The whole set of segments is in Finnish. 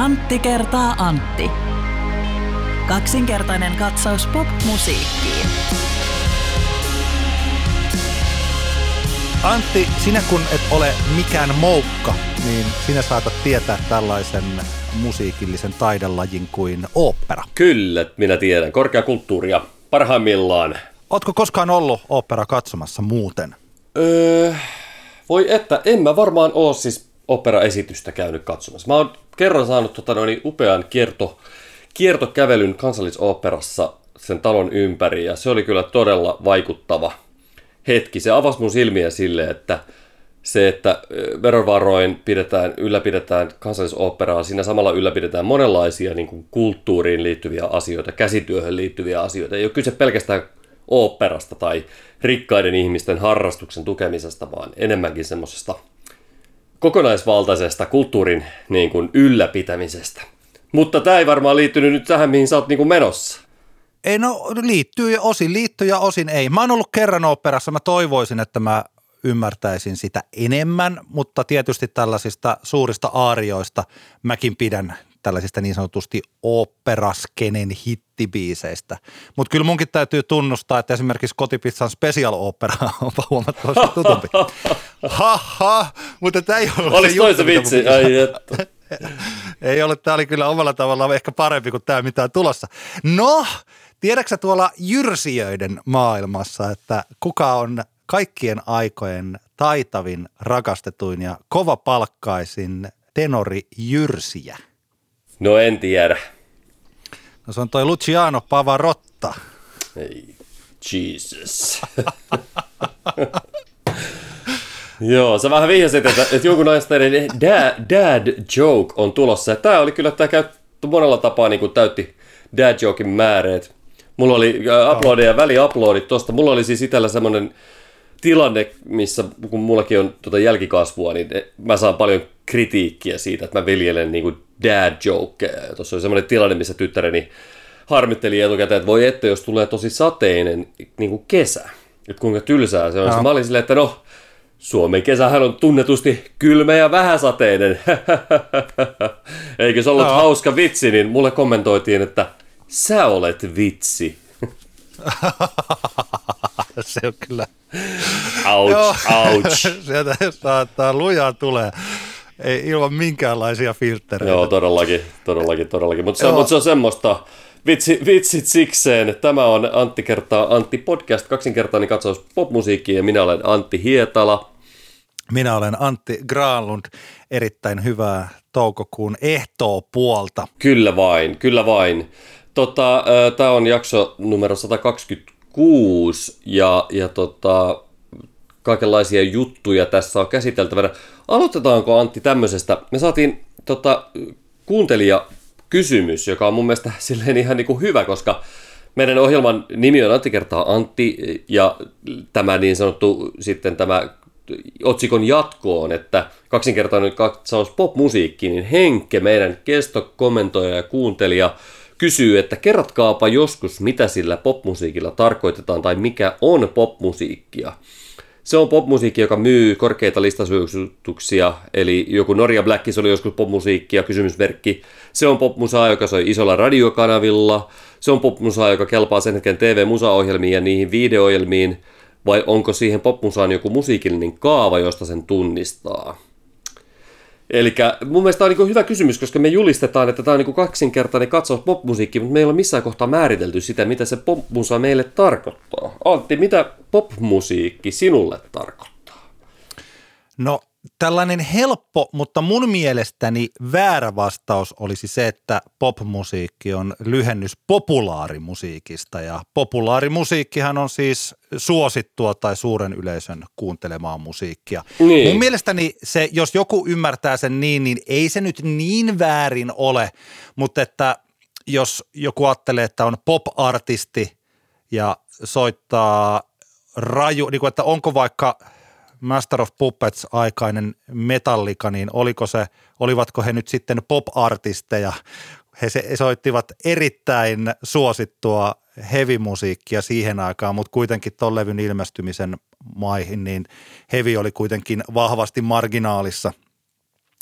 Antti kertaa Antti. Kaksinkertainen katsaus pop-musiikkiin. Antti, sinä kun et ole mikään moukka, niin sinä saatat tietää tällaisen musiikillisen taidelajin kuin opera. Kyllä, minä tiedän. Korkeakulttuuria parhaimmillaan. Ootko koskaan ollut opera katsomassa muuten? Öö, voi että, en mä varmaan oo siis operaesitystä käynyt katsomassa. Mä oon kerran saanut tota, noin upean kierto, kiertokävelyn kansallisoperassa sen talon ympäri ja se oli kyllä todella vaikuttava hetki. Se avasi mun silmiä sille, että se, että verovaroin pidetään, ylläpidetään kansallisoperaa, siinä samalla ylläpidetään monenlaisia niin kuin kulttuuriin liittyviä asioita, käsityöhön liittyviä asioita. Ei ole kyse pelkästään oopperasta tai rikkaiden ihmisten harrastuksen tukemisesta, vaan enemmänkin semmoisesta kokonaisvaltaisesta kulttuurin niin kuin, ylläpitämisestä. Mutta tämä ei varmaan liittynyt nyt tähän, mihin sä oot niin kuin menossa. Ei no, liittyy osin liittyy ja osin ei. Mä oon ollut kerran operassa, mä toivoisin, että mä ymmärtäisin sitä enemmän, mutta tietysti tällaisista suurista aarioista mäkin pidän tällaisista niin sanotusti operaskenen hittibiiseistä. Mutta kyllä munkin täytyy tunnustaa, että esimerkiksi Kotipizzan special opera on huomattavasti tutumpi. ha, mutta tämä ei ole Olisi toisen vitsi, ai että. ei ole, tämä oli kyllä omalla tavallaan ehkä parempi kuin tämä, mitä on tulossa. No, tiedätkö tuolla jyrsijöiden maailmassa, että kuka on kaikkien aikojen taitavin, rakastetuin ja kovapalkkaisin tenori jyrsiä? No en tiedä. No se on toi Luciano Pavarotta. Ei, Jesus. Joo, sä vähän vihjasit, että, että jonkun asteinen dad, dad joke on tulossa. Tämä oli kyllä, tämä käyttö monella tapaa niin kuin täytti dad jokein määreet. Mulla oli äh, uploadeja ja väliuploadit tosta. Mulla oli siis itsellä semmoinen tilanne, missä kun mullakin on tuota jälkikasvua, niin mä saan paljon kritiikkiä siitä, että mä viljelen niin kuin dad joke. Tuossa oli semmoinen tilanne, missä tyttäreni harmitteli etukäteen, että voi että jos tulee tosi sateinen niin kuin kesä, että kuinka tylsää se on. No. Mä olin silleen, että no, Suomen kesähän on tunnetusti kylmä ja vähäsateinen. Eikö se ollut no. hauska vitsi, niin mulle kommentoitiin, että sä olet vitsi. se on kyllä. Ouch, ouch. Sieltä saattaa lujaa tulee. Ei ilman minkäänlaisia filtreitä. Joo, todellakin, todellakin, todellakin. Mutta se, mut se on semmoista, vitsi, vitsit sikseen. Tämä on Antti kertaa Antti podcast, kaksinkertainen katsaus popmusiikkiin ja minä olen Antti Hietala. Minä olen Antti Granlund, erittäin hyvää toukokuun ehtoo puolta. Kyllä vain, kyllä vain. Tota, Tämä on jakso numero 126 ja, ja tota, kaikenlaisia juttuja tässä on käsiteltävänä. Aloitetaanko Antti tämmöisestä? Me saatiin tota, kuuntelija kysymys, joka on mun mielestä silleen ihan niin kuin hyvä, koska meidän ohjelman nimi on Antti kertaa Antti ja tämä niin sanottu sitten tämä otsikon jatkoon, että kaksinkertainen katsaus popmusiikki, niin Henkke, meidän kestokommentoija ja kuuntelija, kysyy, että kerrotkaapa joskus, mitä sillä popmusiikilla tarkoitetaan tai mikä on popmusiikkia. Se on popmusiikki, joka myy korkeita listasuosituksia, eli joku Norja Blackis oli joskus popmusiikkia, kysymysverkki. Se on popmusaa, joka soi isolla radiokanavilla. Se on popmusaa, joka kelpaa sen hetken TV-musaohjelmiin ja niihin videoohjelmiin. Vai onko siihen popmusaan joku musiikillinen kaava, josta sen tunnistaa? Eli mun mielestä tämä on niin hyvä kysymys, koska me julistetaan, että tämä on niin kaksinkertainen katsaus popmusiikki, mutta me ei ole missään kohtaa määritelty sitä, mitä se popmusa meille tarkoittaa. Antti, mitä popmusiikki sinulle tarkoittaa? No tällainen helppo, mutta mun mielestäni väärä vastaus olisi se, että popmusiikki on lyhennys populaarimusiikista ja populaarimusiikkihan on siis suosittua tai suuren yleisön kuuntelemaa musiikkia. Niin. Mun mielestäni se, jos joku ymmärtää sen niin, niin ei se nyt niin väärin ole, mutta että jos joku ajattelee, että on pop-artisti ja soittaa raju, niin kuin, että onko vaikka – Master of Puppets aikainen metallika, niin oliko se, olivatko he nyt sitten pop-artisteja? He, soittivat erittäin suosittua heavy-musiikkia siihen aikaan, mutta kuitenkin tuon levyn ilmestymisen maihin, niin heavy oli kuitenkin vahvasti marginaalissa.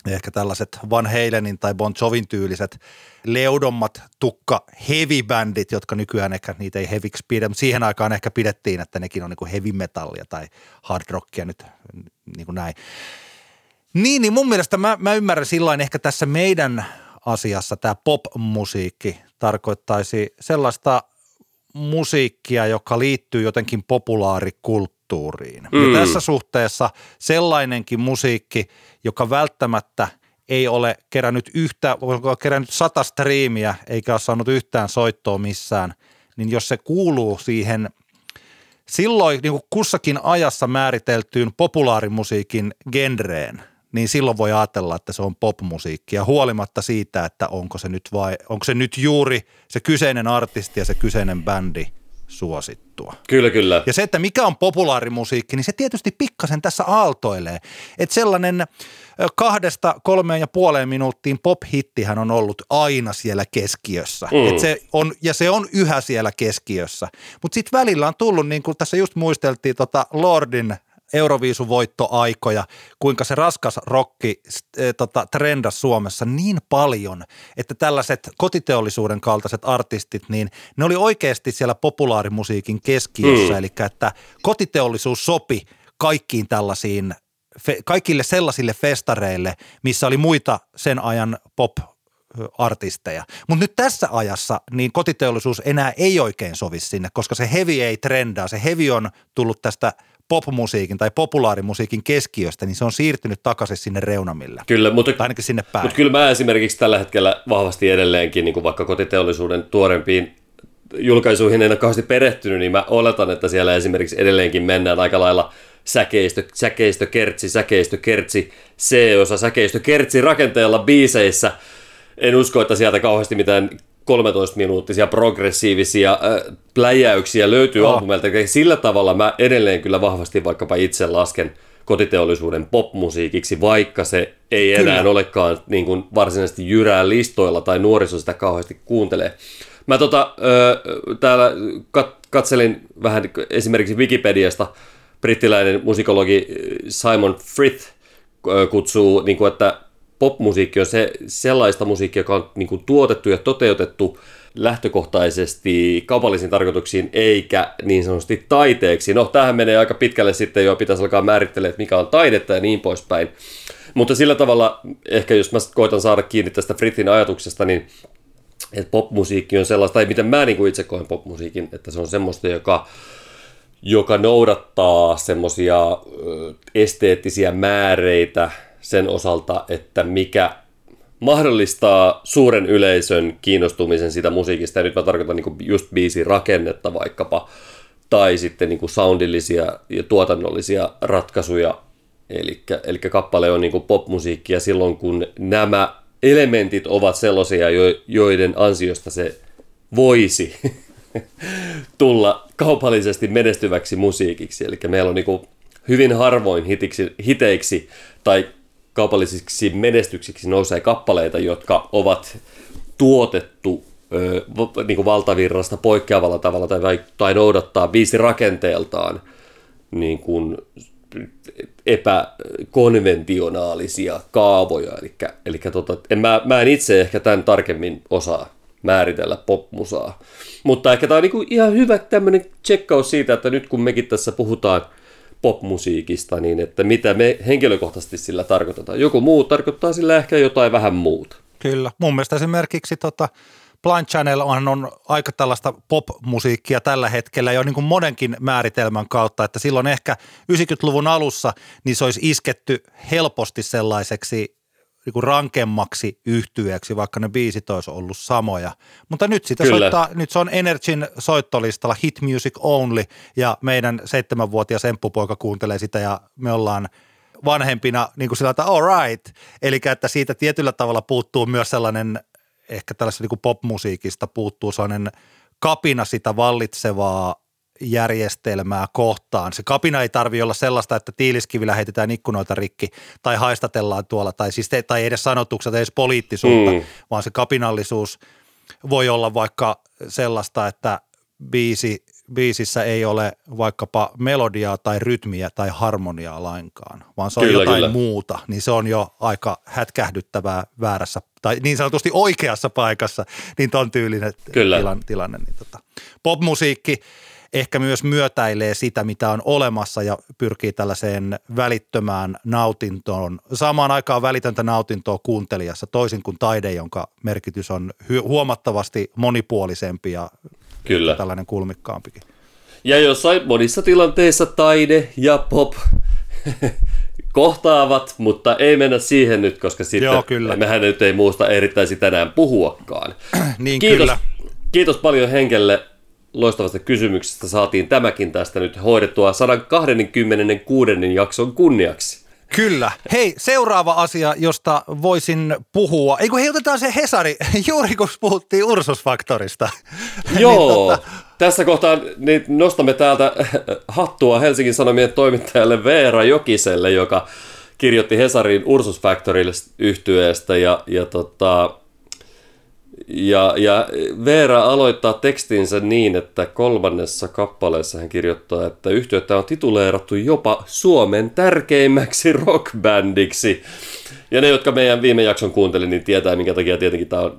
Ehkä tällaiset Van Halenin tai Bon Jovin tyyliset leudommat tukka heavy bändit, jotka nykyään ehkä niitä ei heaviksi pidä, mutta siihen aikaan ehkä pidettiin, että nekin on niin kuin heavy metallia tai hard rockia nyt niin kuin näin. Niin, niin mun mielestä mä, mä ymmärrän silloin ehkä tässä meidän asiassa tämä pop-musiikki tarkoittaisi sellaista musiikkia, joka liittyy jotenkin populaarikulttuuriin. Mm. Ja tässä suhteessa sellainenkin musiikki, joka välttämättä ei ole kerännyt yhtä, kerännyt sata striimiä eikä ole saanut yhtään soittoa missään, niin jos se kuuluu siihen silloin niin kuin kussakin ajassa määriteltyyn populaarimusiikin genreen – niin silloin voi ajatella, että se on popmusiikkia, huolimatta siitä, että onko se nyt vai, onko se nyt juuri se kyseinen artisti ja se kyseinen bändi suosittua. Kyllä, kyllä. Ja se, että mikä on populaarimusiikki, niin se tietysti pikkasen tässä aaltoilee. Että sellainen kahdesta kolmeen ja puoleen minuuttiin pop-hittihän on ollut aina siellä keskiössä. Mm. Et se on, ja se on yhä siellä keskiössä. Mutta sitten välillä on tullut, niin kuin tässä just muisteltiin tota Lordin Euroviisuvoittoaikoja, kuinka se raskas rokki e, tota, trendas Suomessa niin paljon, että tällaiset kotiteollisuuden kaltaiset artistit, niin ne oli oikeasti siellä populaarimusiikin keskiössä, mm. eli että kotiteollisuus sopi kaikkiin tällaisiin, kaikille sellaisille festareille, missä oli muita sen ajan pop artisteja. Mutta nyt tässä ajassa niin kotiteollisuus enää ei oikein sovi sinne, koska se heavy ei trendaa. Se heavy on tullut tästä – popmusiikin tai populaarimusiikin keskiöstä, niin se on siirtynyt takaisin sinne reunamille. Kyllä, mutta, tai ainakin sinne päin. Mutta kyllä mä esimerkiksi tällä hetkellä vahvasti edelleenkin, niin kuin vaikka kotiteollisuuden tuorempiin julkaisuihin en ole kauheasti perehtynyt, niin mä oletan, että siellä esimerkiksi edelleenkin mennään aika lailla säkeistö, säkeistö, kertsi, säkeistö, kertsi, C-osa, säkeistö, kertsi rakenteella biiseissä. En usko, että sieltä kauheasti mitään 13-minuuttisia progressiivisia äh, pläjäyksiä löytyy oh. albumilta. Sillä tavalla mä edelleen kyllä vahvasti vaikkapa itse lasken kotiteollisuuden popmusiikiksi, vaikka se ei kyllä. enää olekaan niin kuin varsinaisesti jyrää listoilla tai nuoriso sitä kauheasti kuuntelee. Mä tota, äh, täällä kat- katselin vähän esimerkiksi Wikipediasta, brittiläinen musikologi Simon Frith kutsuu, niin kuin, että popmusiikki on se, sellaista musiikkia, joka on niin kuin, tuotettu ja toteutettu lähtökohtaisesti kaupallisiin tarkoituksiin eikä niin sanotusti taiteeksi. No, tähän menee aika pitkälle sitten jo, pitäisi alkaa määrittelemään, että mikä on taidetta ja niin poispäin. Mutta sillä tavalla, ehkä jos mä koitan saada kiinni tästä Fritin ajatuksesta, niin että popmusiikki on sellaista, tai miten mä niin kuin itse koen popmusiikin, että se on semmoista, joka, joka noudattaa semmoisia esteettisiä määreitä, sen osalta, että mikä mahdollistaa suuren yleisön kiinnostumisen siitä musiikista. Ja nyt mä tarkoitan niin just biisin rakennetta vaikkapa, tai sitten niin soundillisia ja tuotannollisia ratkaisuja. Eli kappale on niin popmusiikkia silloin, kun nämä elementit ovat sellaisia, joiden ansiosta se voisi tulla kaupallisesti menestyväksi musiikiksi. Eli meillä on niin hyvin harvoin hitiksi, hiteiksi tai kaupallisiksi menestyksiksi nousee kappaleita, jotka ovat tuotettu niin kuin valtavirrasta poikkeavalla tavalla tai, tai noudattaa viisi rakenteeltaan niin kuin epäkonventionaalisia kaavoja. Eli, eli tota, en, mä, mä en itse ehkä tämän tarkemmin osaa määritellä popmusaa. Mutta ehkä tämä on niin ihan hyvä tämmöinen tsekkaus siitä, että nyt kun mekin tässä puhutaan – popmusiikista, niin että mitä me henkilökohtaisesti sillä tarkoitetaan. Joku muu tarkoittaa sillä ehkä jotain vähän muuta. Kyllä. Mun mielestä esimerkiksi tota Blind Channel on, on aika tällaista popmusiikkia tällä hetkellä jo niin kuin monenkin määritelmän kautta, että silloin ehkä 90-luvun alussa niin se olisi isketty helposti sellaiseksi niin kuin rankemmaksi yhtyeeksi, vaikka ne biisit olisi ollut samoja. Mutta nyt sitä Kyllä. soittaa, nyt se on Energyn soittolistalla Hit Music Only ja meidän seitsemänvuotias emppupoika kuuntelee sitä ja me ollaan vanhempina niin kuin sillä että all right. Eli että siitä tietyllä tavalla puuttuu myös sellainen, ehkä tällaisesta niin kuin popmusiikista puuttuu sellainen kapina sitä vallitsevaa järjestelmää kohtaan. Se kapina ei tarvi olla sellaista, että tiiliskivillä heitetään ikkunoita rikki tai haistatellaan tuolla, tai, siis te, tai edes sanotukset, edes poliittisuutta, mm. vaan se kapinallisuus voi olla vaikka sellaista, että biisi biisissä ei ole vaikkapa melodiaa tai rytmiä tai harmoniaa lainkaan, vaan se on Kyllä, jotain kyllä. muuta, niin se on jo aika hätkähdyttävää väärässä tai niin sanotusti oikeassa paikassa, niin ton tyylinen Kyllä. tilan, tilanne. Niin tota. Popmusiikki ehkä myös myötäilee sitä, mitä on olemassa ja pyrkii tällaiseen välittömään nautintoon, samaan aikaan välitöntä nautintoa kuuntelijassa, toisin kuin taide, jonka merkitys on huomattavasti monipuolisempi ja Kyllä. tällainen kulmikkaampikin. Ja jossain monissa tilanteissa taide ja pop kohtaavat, mutta ei mennä siihen nyt, koska sitten Joo, kyllä. mehän nyt ei muusta erittäisi tänään puhuakaan. Niin Kiitos, kyllä. kiitos paljon Henkelle loistavasta kysymyksestä. Saatiin tämäkin tästä nyt hoidettua 126. jakson kunniaksi. Kyllä. Hei, seuraava asia, josta voisin puhua. Ei kun hei, otetaan se Hesari, juuri kun puhuttiin Ursusfaktorista. Joo, Niin, tässä kohtaa niin nostamme täältä hattua Helsingin Sanomien toimittajalle Veera Jokiselle, joka kirjoitti Hesarin Ursus Factorille yhtyeestä ja, ja, tota, ja, ja Veera aloittaa tekstinsä niin, että kolmannessa kappaleessa hän kirjoittaa, että yhtyettä on tituleerattu jopa Suomen tärkeimmäksi rockbändiksi. Ja ne, jotka meidän viime jakson kuunteli, niin tietää, minkä takia tietenkin tämä on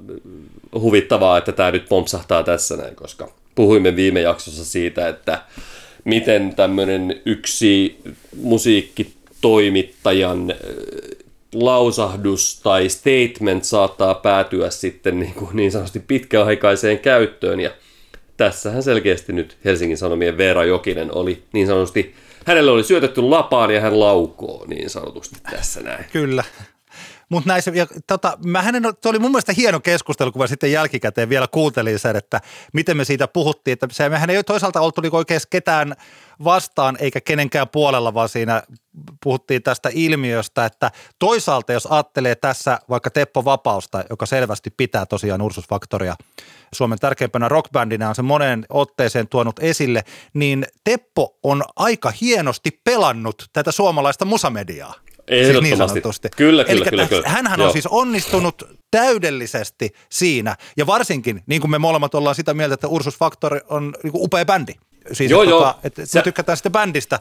huvittavaa, että tämä nyt pompsahtaa tässä näin, koska puhuimme viime jaksossa siitä, että miten tämmöinen yksi musiikkitoimittajan äh, lausahdus tai statement saattaa päätyä sitten niin, kuin niin sanotusti pitkäaikaiseen käyttöön. Ja tässähän selkeästi nyt Helsingin Sanomien Veera Jokinen oli niin sanotusti, hänelle oli syötetty lapaan ja hän laukoo niin sanotusti tässä näin. Kyllä. Mutta näissä, ja tota, mähän en, se oli mun mielestä hieno keskustelu, kun mä sitten jälkikäteen vielä kuuntelin sen, että miten me siitä puhuttiin, että se, mehän ei toisaalta oltu niinku oikein ketään vastaan eikä kenenkään puolella, vaan siinä puhuttiin tästä ilmiöstä, että toisaalta jos ajattelee tässä vaikka Teppo Vapausta, joka selvästi pitää tosiaan Ursusfaktoria Suomen tärkeimpänä rockbändinä on se moneen otteeseen tuonut esille, niin Teppo on aika hienosti pelannut tätä suomalaista musamediaa. Ehdottomasti. Kyllä, kyllä, Elikkä kyllä, kyllä. Hänhän Joo. on siis onnistunut täydellisesti siinä, ja varsinkin, niin kuin me molemmat ollaan sitä mieltä, että Ursus Factor on niin kuin upea bändi. Siis, Joo, että, joo. tota, että Se- me tykätään sitä bändistä,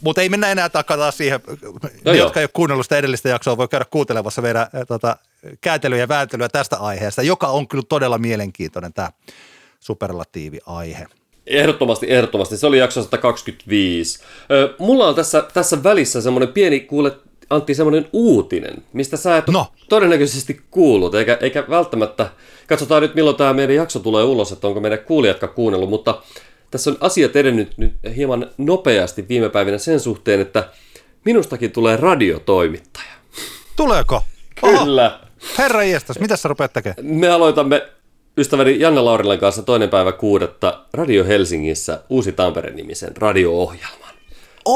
mutta ei mennä enää takata siihen. Ne, joo. jotka ei ole kuunnellut sitä edellistä jaksoa, voi käydä kuuntelemassa meidän tota, kääntelyä ja vääntelyä tästä aiheesta, joka on kyllä todella mielenkiintoinen tämä superlatiivi-aihe. Ehdottomasti, ehdottomasti. Se oli jakso 125. Ö, mulla on tässä, tässä välissä semmoinen pieni, kuule Antti, semmoinen uutinen, mistä sä et No. todennäköisesti kuullut, eikä, eikä välttämättä, katsotaan nyt milloin tämä meidän jakso tulee ulos, että onko meidän kuulijatkaan kuunnellut, mutta tässä on asiat edennyt nyt hieman nopeasti viime päivinä sen suhteen, että minustakin tulee radiotoimittaja. Tuleeko? Kyllä. herra iestas, mitä sä rupeat tekemään? Me aloitamme ystäväni Janne Laurilan kanssa toinen päivä kuudetta Radio Helsingissä Uusi Tampere-nimisen radio-ohjelman.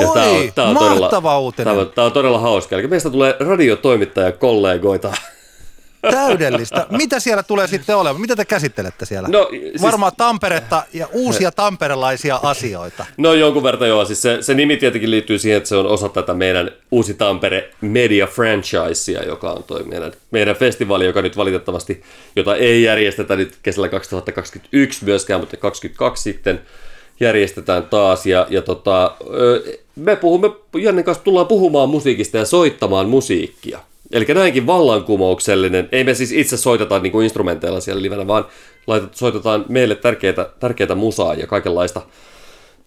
Ja tää Oi, mahtava uutinen. Tämä on, tää on todella hauska. Eli meistä tulee radiotoimittaja kollegoita. Täydellistä. Mitä siellä tulee sitten olemaan? Mitä te käsittelette siellä? No, siis- Varmaan Tamperetta ja uusia tamperelaisia asioita. No jonkun verran joo, siis se, se nimi tietenkin liittyy siihen, että se on osa tätä meidän Uusi Tampere Media Franchisea, joka on toi meidän, meidän festivaali, joka nyt valitettavasti, jota ei järjestetä nyt kesällä 2021 myöskään, mutta 2022 sitten järjestetään taas. Ja, ja tota, me puhumme, Janne kanssa tullaan puhumaan musiikista ja soittamaan musiikkia. Eli näinkin vallankumouksellinen, ei me siis itse soiteta niin kuin instrumenteilla siellä livenä, vaan laitet, soitetaan meille tärkeitä, tärkeitä musaa ja kaikenlaista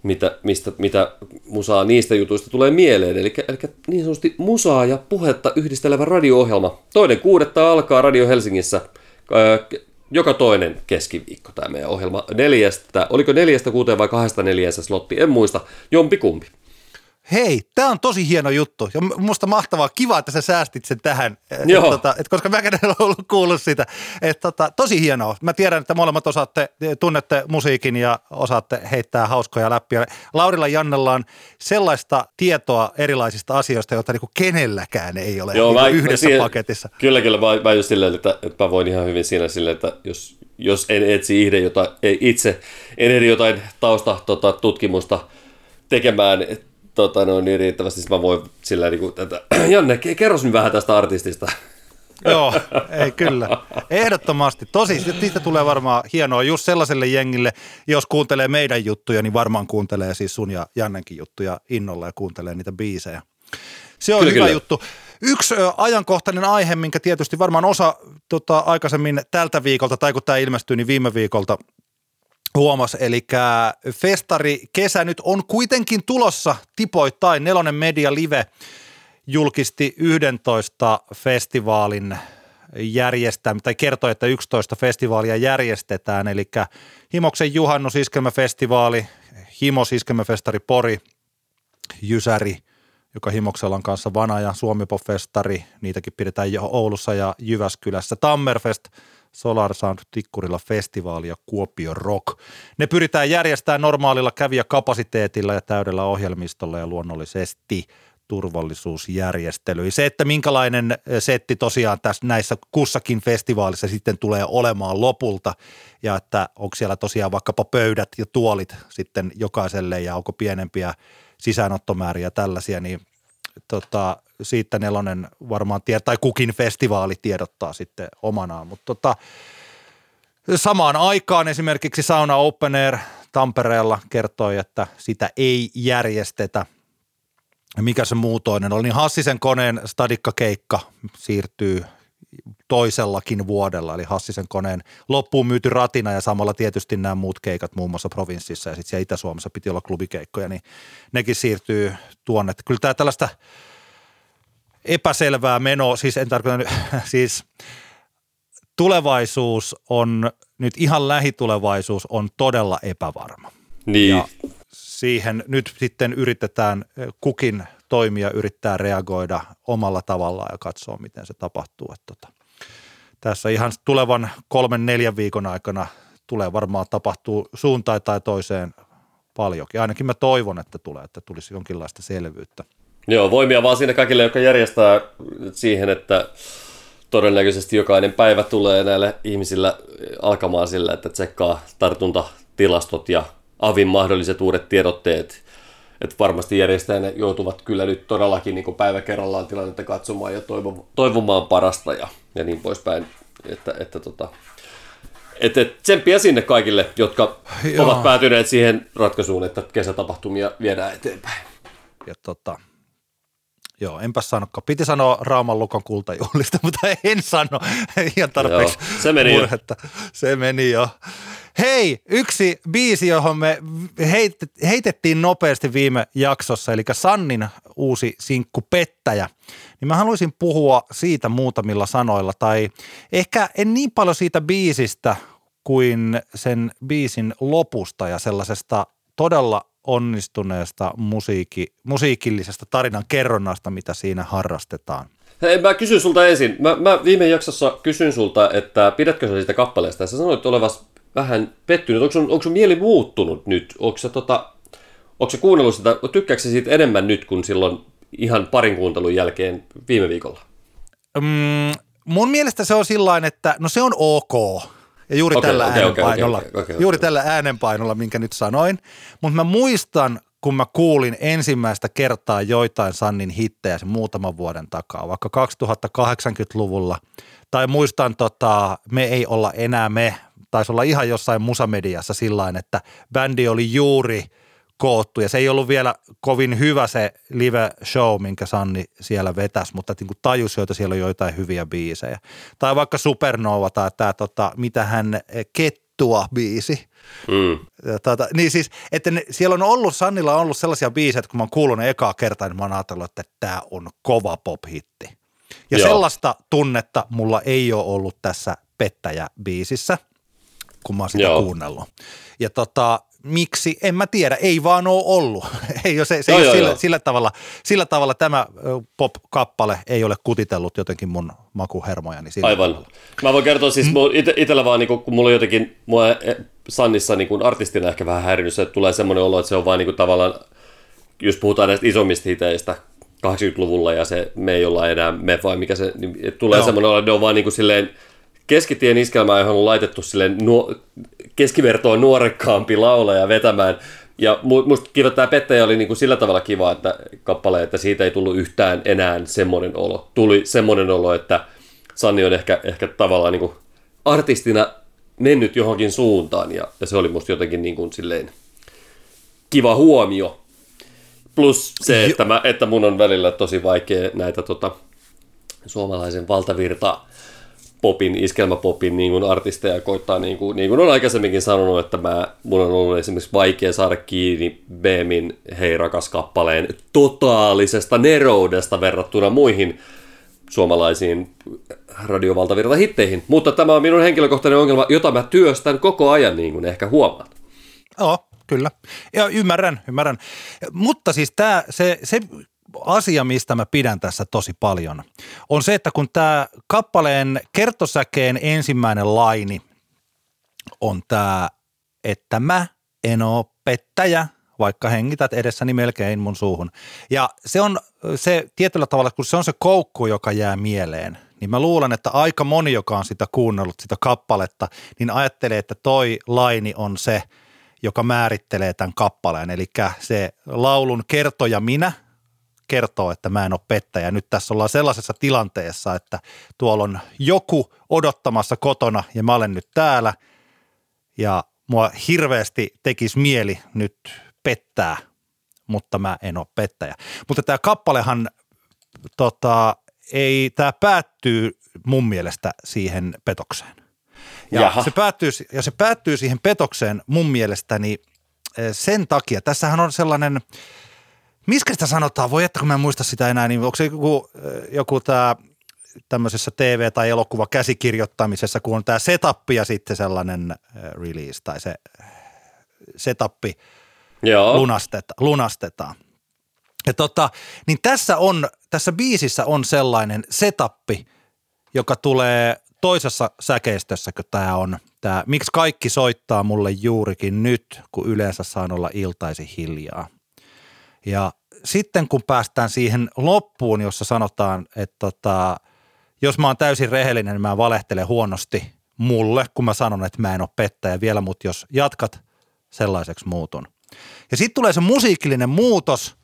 mitä, mistä, mitä musaa niistä jutuista tulee mieleen. Eli, eli niin sanotusti musaa ja puhetta yhdistelevä radio-ohjelma. Toinen kuudetta alkaa Radio Helsingissä. Joka toinen keskiviikko tämä meidän ohjelma. Neljästä, oliko neljästä kuuteen vai kahdesta neljässä slotti, en muista. Jompi kumpi. Hei, tämä on tosi hieno juttu ja musta mahtavaa, kiva, että sä säästit sen tähän, et, Joo. tota, et, koska mäkään en ole ollut kuullut sitä. Et, tota, tosi hienoa. Mä tiedän, että molemmat osaatte, tunnette musiikin ja osaatte heittää hauskoja läppiä. Laurilla Jannella on sellaista tietoa erilaisista asioista, joita niinku kenelläkään ei ole Joo, niinku yhdessä siihen- paketissa. Kyllä, kyllä. Mä, mä just silleen, että, että mä voin ihan hyvin siinä silleen, että jos, jos en etsi itse jotain, ei itse, en jotain tausta tota, tutkimusta tekemään et, tota, no, niin riittävästi, mä voin sillä niin kuin, että Janne, ke- kerros nyt vähän tästä artistista. Joo, ei kyllä. Ehdottomasti. Tosi, siitä tulee varmaan hienoa just sellaiselle jengille, jos kuuntelee meidän juttuja, niin varmaan kuuntelee siis sun ja Jannenkin juttuja innolla ja kuuntelee niitä biisejä. Se on kyllä, hyvä kyllä. juttu. Yksi ajankohtainen aihe, minkä tietysti varmaan osa tota, aikaisemmin tältä viikolta, tai kun tämä ilmestyy, niin viime viikolta huomasi, eli festari kesä nyt on kuitenkin tulossa tipoittain. Nelonen Media Live julkisti 11 festivaalin järjestämään, tai kertoi, että 11 festivaalia järjestetään, eli Himoksen juhannus iskelmäfestivaali, Himos iskelmäfestari Pori, Jysäri – joka Himoksella on kanssa Vanaja, Suomipop-festari, niitäkin pidetään jo Oulussa ja Jyväskylässä, Tammerfest, Solar Sound Tikkurilla festivaali ja Kuopio Rock. Ne pyritään järjestämään normaalilla kävijäkapasiteetilla ja täydellä ohjelmistolla ja luonnollisesti turvallisuusjärjestely. Se, että minkälainen setti tosiaan tässä näissä kussakin festivaalissa sitten tulee olemaan lopulta ja että onko siellä tosiaan vaikkapa pöydät ja tuolit sitten jokaiselle ja onko pienempiä sisäänottomääriä tällaisia, niin tota, siitä nelonen varmaan tie, tai kukin festivaali tiedottaa sitten omanaan, mutta tota, samaan aikaan esimerkiksi Sauna Open Air Tampereella kertoi, että sitä ei järjestetä. Mikä se muutoinen oli, niin Hassisen koneen stadikkakeikka siirtyy toisellakin vuodella, eli Hassisen koneen loppuun myyty ratina ja samalla tietysti nämä muut keikat muun muassa provinssissa ja sitten Itä-Suomessa piti olla klubikeikkoja, niin nekin siirtyy tuonne. Kyllä tämä tällaista epäselvää menoa, siis en tarkoita, siis tulevaisuus on, nyt ihan lähitulevaisuus on todella epävarma. Niin. Ja siihen nyt sitten yritetään kukin toimija yrittää reagoida omalla tavallaan ja katsoa, miten se tapahtuu. Että tota, tässä ihan tulevan kolmen, neljän viikon aikana tulee varmaan tapahtuu suuntaan tai toiseen paljonkin. Ainakin mä toivon, että tulee, että tulisi jonkinlaista selvyyttä. Joo, voimia vaan siinä kaikille, jotka järjestää siihen, että todennäköisesti jokainen päivä tulee näille ihmisillä alkamaan sillä, että tsekkaa tartuntatilastot ja avin mahdolliset uudet tiedotteet että varmasti järjestäjät joutuvat kyllä nyt todellakin niin päivä kerrallaan tilannetta katsomaan ja toivomaan parasta ja, ja niin poispäin. Että, että tota, että tsemppiä sinne kaikille, jotka Joo. ovat päätyneet siihen ratkaisuun, että kesätapahtumia viedään eteenpäin. Ja tota, Joo, enpä sanokaan. Piti sanoa Rauman Lukon kultajuhlista, mutta en sano. Ihan tarpeeksi Joo, se meni murhetta. Jo. Se meni jo. Hei, yksi biisi, johon me heitettiin nopeasti viime jaksossa, eli Sannin uusi sinkku Pettäjä. Niin mä haluaisin puhua siitä muutamilla sanoilla, tai ehkä en niin paljon siitä biisistä kuin sen biisin lopusta ja sellaisesta todella onnistuneesta musiikki, musiikillisesta tarinan kerronnasta, mitä siinä harrastetaan. Hei, mä kysyn sulta ensin. Mä, mä viime jaksossa kysyn sulta, että pidätkö sä siitä kappaleesta? Ja sä sanoit olevas vähän pettynyt. Onko sun, onko sun mieli muuttunut nyt? Onko se, tota, onko se kuunnellut sitä, tykkääkö siitä enemmän nyt kuin silloin ihan parin kuuntelun jälkeen viime viikolla? Mm, mun mielestä se on sillain, että no se on ok. Ja juuri okay, tällä okay, äänenpainolla, okay, okay, okay, juuri okay. tällä äänenpainolla, minkä nyt sanoin. Mutta mä muistan, kun mä kuulin ensimmäistä kertaa joitain Sannin hittejä sen muutaman vuoden takaa, vaikka 2080-luvulla. Tai muistan, tota, me ei olla enää me, taisi olla ihan jossain musamediassa sillä että bändi oli juuri koottu ja se ei ollut vielä kovin hyvä se live show, minkä Sanni siellä vetäisi, mutta niin tajusi, että siellä on joitain hyviä biisejä. Tai vaikka Supernova tai tämä, tota, mitä hän kettua biisi. Mm. Tota, niin siis, että ne, siellä on ollut, Sannilla on ollut sellaisia biisejä, että kun mä oon kuullut ne ekaa kertaa, niin mä oon ajatellut, että tämä on kova pop-hitti. Ja Joo. sellaista tunnetta mulla ei ole ollut tässä Pettäjä-biisissä – kun mä oon sitä Joo. kuunnellut. Ja tota, miksi, en mä tiedä, ei vaan ole ollut. ei ole, se, se joo, ei joo, sillä, sillä, tavalla, sillä tavalla tämä pop-kappale ei ole kutitellut jotenkin mun makuhermojani. Sillä Aivan. Tavalla. Mä voin kertoa siis, mm. ite, itellä vaan, niin kun, mulla on jotenkin, mua e, Sannissa niin kun artistina ehkä vähän häirinyt, että tulee semmoinen olo, että se on vaan niin tavallaan, jos puhutaan näistä isommista hiteistä, 80-luvulla ja se me ei olla enää me vai mikä se, niin tulee Joo. semmoinen olo, että ne on vaan niin kuin silleen keskitien iskelmää, johon on laitettu sille nuo, keskivertoon nuorekkaampi laulaja vetämään. Ja musta kiva, tämä Pettäjä oli niinku sillä tavalla kiva, että kappale, että siitä ei tullut yhtään enää semmoinen olo. Tuli semmoinen olo, että Sanni on ehkä, ehkä tavallaan niin kuin artistina mennyt johonkin suuntaan ja, ja se oli musta jotenkin niin kuin silleen kiva huomio. Plus se, että, mä, että mun on välillä tosi vaikea näitä tota, suomalaisen valtavirta popin, iskelmäpopin niin kuin artisteja koittaa, niin kuin, niin kuin on aikaisemminkin sanonut, että mä, mun on ollut esimerkiksi vaikea saada kiinni Beemin Hei rakas kappaleen totaalisesta neroudesta verrattuna muihin suomalaisiin radiovaltavirta hitteihin. Mutta tämä on minun henkilökohtainen ongelma, jota mä työstän koko ajan, niin kuin ehkä huomaat. Joo, kyllä. Ja ymmärrän, ymmärrän. Mutta siis tämä, se, se asia, mistä mä pidän tässä tosi paljon, on se, että kun tämä kappaleen kertosäkeen ensimmäinen laini on tämä, että mä en oo pettäjä, vaikka hengität edessäni melkein mun suuhun. Ja se on se tietyllä tavalla, kun se on se koukku, joka jää mieleen, niin mä luulen, että aika moni, joka on sitä kuunnellut, sitä kappaletta, niin ajattelee, että toi laini on se, joka määrittelee tämän kappaleen. Eli se laulun kertoja minä kertoo, että mä en ole pettäjä. Nyt tässä ollaan sellaisessa tilanteessa, että tuolla on joku odottamassa kotona ja mä olen nyt täällä ja mua hirveästi tekisi mieli nyt pettää, mutta mä en ole pettäjä. Mutta tämä kappalehan tota, ei, tämä päättyy mun mielestä siihen petokseen. Ja se, päättyy, ja se päättyy siihen petokseen mun mielestäni eh, sen takia. Tässähän on sellainen, miskä sitä sanotaan, voi että kun mä en muista sitä enää, niin onko se joku, eh, joku tämä tämmöisessä TV- tai elokuva käsikirjoittamisessa, kun on tämä setup ja sitten sellainen eh, release tai se setappi Joo. Lunasteta, lunastetaan. Ja tota, niin tässä on, tässä biisissä on sellainen setappi, joka tulee toisessa säkeistössä, kun tämä on, tämä, miksi kaikki soittaa mulle juurikin nyt, kun yleensä saan olla iltaisi hiljaa. Ja sitten kun päästään siihen loppuun, jossa sanotaan, että tota, jos mä oon täysin rehellinen, niin mä valehtelen huonosti mulle, kun mä sanon, että mä en ole pettäjä vielä, mutta jos jatkat, sellaiseksi muutun. Ja sitten tulee se musiikillinen muutos,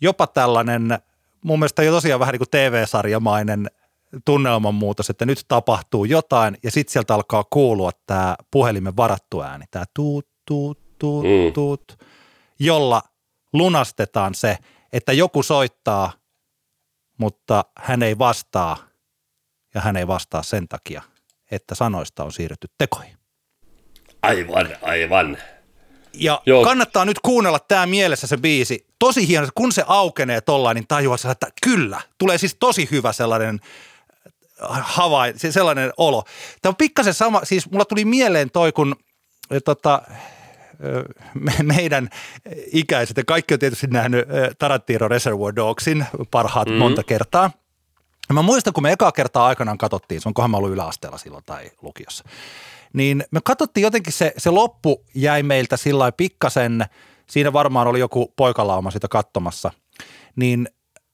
jopa tällainen, mun mielestä jo tosiaan vähän niin kuin TV-sarjamainen tunnelman muutos, että nyt tapahtuu jotain ja sitten sieltä alkaa kuulua tämä puhelimen varattu ääni, tämä tuut, tuut, tuut, mm. tuut, jolla lunastetaan se, että joku soittaa, mutta hän ei vastaa ja hän ei vastaa sen takia, että sanoista on siirrytty tekoihin. Aivan, aivan. Ja Joo. kannattaa nyt kuunnella tämä mielessä se biisi. Tosi hieno, kun se aukenee tollain, niin tajuaa että kyllä. Tulee siis tosi hyvä sellainen äh, havain, sellainen olo. Tämä on pikkasen sama, siis mulla tuli mieleen toi, kun äh, tota, meidän ikäiset, ja kaikki on tietysti nähnyt Tarantino Reservoir Dogsin parhaat mm-hmm. monta kertaa. Mä muistan, kun me ekaa kertaa aikanaan katsottiin, se onkohan mä ollut yläasteella silloin tai lukiossa niin me katsottiin jotenkin se, se loppu jäi meiltä sillä pikkasen, siinä varmaan oli joku poikalauma sitä katsomassa, niin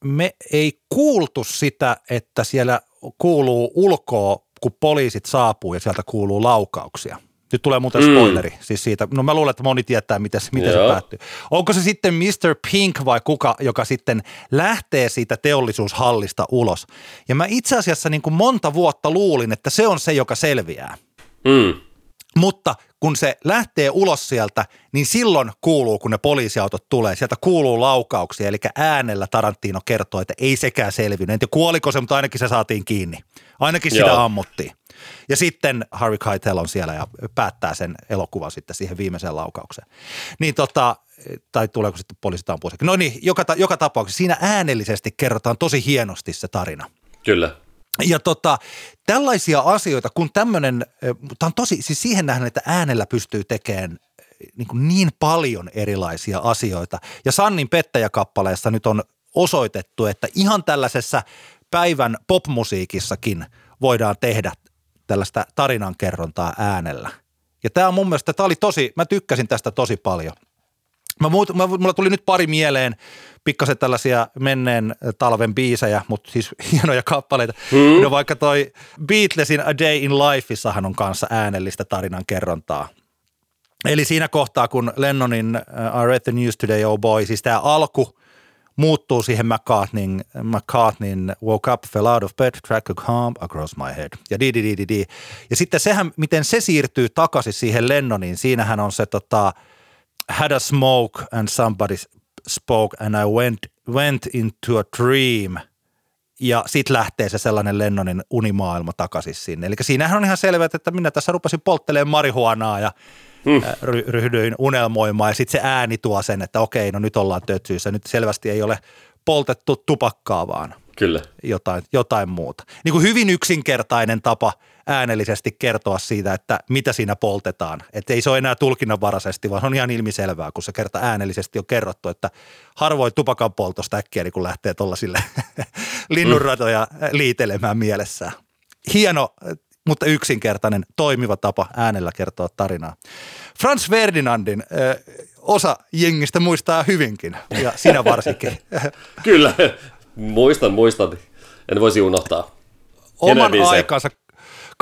me ei kuultu sitä, että siellä kuuluu ulkoa, kun poliisit saapuu ja sieltä kuuluu laukauksia. Nyt tulee muuten mm. spoileri mm. siis siitä. No mä luulen, että moni tietää, miten, miten se päättyy. Onko se sitten Mr. Pink vai kuka, joka sitten lähtee siitä teollisuushallista ulos? Ja mä itse asiassa niin kuin monta vuotta luulin, että se on se, joka selviää – Mm. Mutta kun se lähtee ulos sieltä, niin silloin kuuluu, kun ne poliisiautot tulee, sieltä kuuluu laukauksia, eli äänellä Tarantino kertoo, että ei sekään selvinnyt. En tiedä kuoliko se, mutta ainakin se saatiin kiinni. Ainakin sitä Joo. ammuttiin. Ja sitten Harry Keitel on siellä ja päättää sen elokuvan sitten siihen viimeiseen laukaukseen. Niin tota, tai tuleeko sitten poliisit ampua No niin, joka, joka tapauksessa siinä äänellisesti kerrotaan tosi hienosti se tarina. Kyllä. Ja tota, tällaisia asioita, kun tämmöinen, tämä on tosi, siis siihen nähden, että äänellä pystyy tekemään niin, kuin niin paljon erilaisia asioita. Ja Sannin pettäjäkappaleessa nyt on osoitettu, että ihan tällaisessa päivän popmusiikissakin voidaan tehdä tällaista tarinankerrontaa äänellä. Ja tämä on mun mielestä, tämä oli tosi, mä tykkäsin tästä tosi paljon. Mä, muut, mä, mulla tuli nyt pari mieleen, pikkasen tällaisia menneen talven biisejä, mutta siis hienoja kappaleita. Hmm. No vaikka toi Beatlesin A Day in Lifeissahan on kanssa äänellistä tarinan kerrontaa. Eli siinä kohtaa, kun Lennonin uh, I read the news today, oh boy, siis tämä alku muuttuu siihen McCartneyn, McCartneyn Woke Up, Fell Out of Bed, Track a Calm Across My Head ja di, di, di, di, di. Ja sitten sehän, miten se siirtyy takaisin siihen Lennoniin, siinähän on se tota, Had a smoke and somebody spoke and I went, went into a dream – ja sitten lähtee se sellainen Lennonin unimaailma takaisin sinne. Eli siinähän on ihan selvä, että minä tässä rupesin polttelemaan marihuanaa ja hmm. ry- ryhdyin unelmoimaan ja sitten se ääni tuo sen, että okei, no nyt ollaan tötsyissä. Nyt selvästi ei ole poltettu tupakkaa, vaan Kyllä. Jotain, jotain muuta. Niin kuin hyvin yksinkertainen tapa äänellisesti kertoa siitä, että mitä siinä poltetaan. Että ei se ole enää tulkinnanvaraisesti, vaan se on ihan ilmiselvää, kun se kerta äänellisesti on kerrottu, että harvoin tupakan poltosta äkkiä niin kun lähtee tuollaisille linnunratoja liitelemään mielessään. Hieno, mutta yksinkertainen, toimiva tapa äänellä kertoa tarinaa. Franz Ferdinandin ö, osa jengistä muistaa hyvinkin, ja sinä varsinkin. Kyllä, muistan, muistan. En voisi unohtaa. Oman aikansa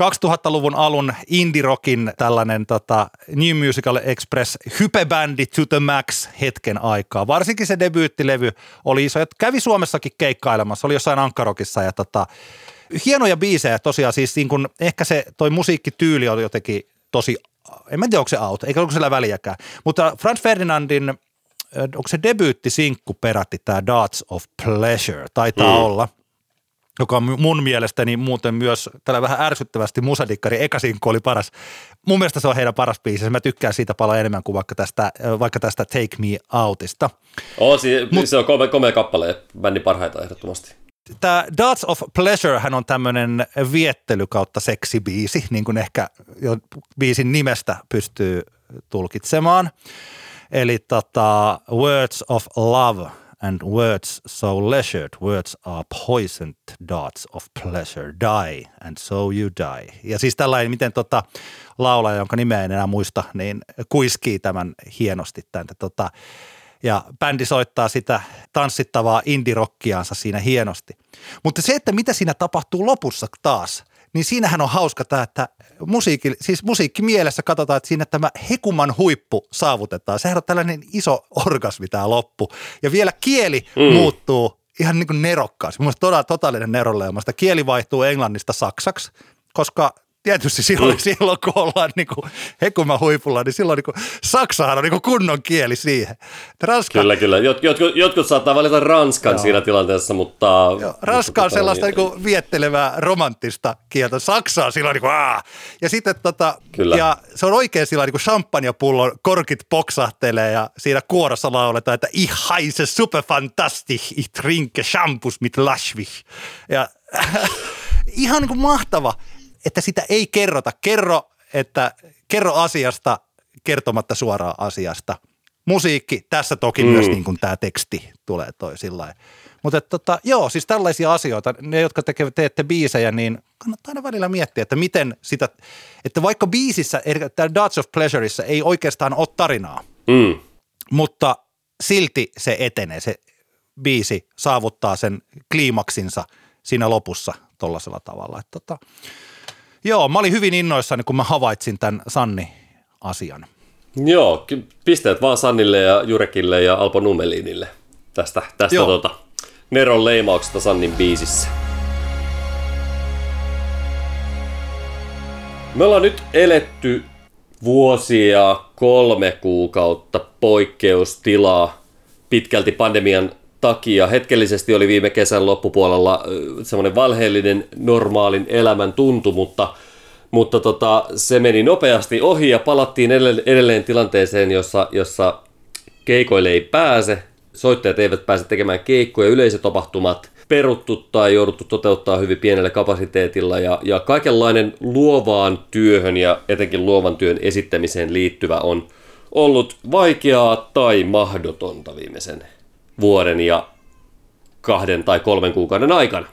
2000-luvun alun indie-rockin tällainen tota, New Musical Express hypebändi to the max hetken aikaa. Varsinkin se debyyttilevy oli iso, että kävi Suomessakin keikkailemassa, oli jossain Ankkarokissa ja tota, hienoja biisejä tosiaan, siis niin kun, ehkä se toi musiikkityyli oli jotenkin tosi, en mä tiedä onko se auto, eikä onko sillä väliäkään, mutta Franz Ferdinandin onko se debyyttisinkku peräti tämä Darts of Pleasure, taitaa mm. olla, joka on mun mielestäni muuten myös tällä vähän ärsyttävästi musadikkari, eka sinkku oli paras. Mun mielestä se on heidän paras biisi, mä tykkään siitä paljon enemmän kuin vaikka tästä, vaikka tästä Take Me Outista. Oh, si- Mut, se on komea, komea kappale, bändin parhaita ehdottomasti. Tämä Darts of Pleasure hän on tämmöinen viettely kautta seksibiisi, niin kuin ehkä jo biisin nimestä pystyy tulkitsemaan. Eli tota, Words of Love and words so leisured, words are poisoned darts of pleasure, die and so you die. Ja siis tällainen, miten tota, laulaja, jonka nimeä en enää muista, niin kuiskii tämän hienosti. Tämän, tota, ja bändi soittaa sitä tanssittavaa indirokkiansa siinä hienosti. Mutta se, että mitä siinä tapahtuu lopussa taas, niin siinähän on hauska tämä, että musiikki, siis musiikki mielessä katsotaan, että siinä tämä hekuman huippu saavutetaan. Sehän on tällainen iso orgasmi tämä loppu. Ja vielä kieli mm. muuttuu ihan niin kuin nerokkaasti. Mun mielestä totaalinen neroleuma. Kieli vaihtuu englannista saksaksi, koska tietysti silloin, mm. silloin kun ollaan niin kuin hekuma huipulla, niin silloin niin kuin, Saksahan on niin kuin kunnon kieli siihen. Ranska, kyllä, kyllä. Jot, jotkut, jotkut saattaa valita Ranskan Joo. siinä tilanteessa, mutta... Joo, Ranska on sellaista niin, niin kuin viettelevää romanttista kieltä. Saksaa silloin niin kuin, aah. Ja sitten tota, kyllä. ja se on oikein sillä niin kuin champagnepullon korkit poksahtelee ja siinä kuorossa lauletaan, että ich heiße super fantastisch, ich trinke shampoos mit Laschwich. Ja ihan niin kuin mahtava että sitä ei kerrota. Kerro, että kerro asiasta kertomatta suoraan asiasta. Musiikki, tässä toki mm. myös niin kuin tämä teksti tulee toi sillä Mutta tota, joo, siis tällaisia asioita, ne jotka tekevät, teette biisejä, niin kannattaa aina välillä miettiä, että miten sitä, että vaikka biisissä, tämä Dutch of Pleasureissa ei oikeastaan ole tarinaa, mm. mutta silti se etenee, se biisi saavuttaa sen kliimaksinsa siinä lopussa tuollaisella tavalla. Että tota, Joo, mä olin hyvin innoissani, kun mä havaitsin tämän Sanni-asian. Joo, pisteet vaan Sannille ja Jurekille ja Alpo Numelinille tästä, tästä tota, Neron leimauksesta Sannin biisissä. Me ollaan nyt eletty vuosia kolme kuukautta poikkeustilaa pitkälti pandemian takia. Hetkellisesti oli viime kesän loppupuolella semmoinen valheellinen normaalin elämän tuntu, mutta, mutta tota, se meni nopeasti ohi ja palattiin edelleen tilanteeseen, jossa, jossa keikoille ei pääse, soittajat eivät pääse tekemään keikkoja, yleisötapahtumat peruttu tai jouduttu toteuttaa hyvin pienellä kapasiteetilla ja, ja kaikenlainen luovaan työhön ja etenkin luovan työn esittämiseen liittyvä on ollut vaikeaa tai mahdotonta viimeisen vuoden ja kahden tai kolmen kuukauden aikana.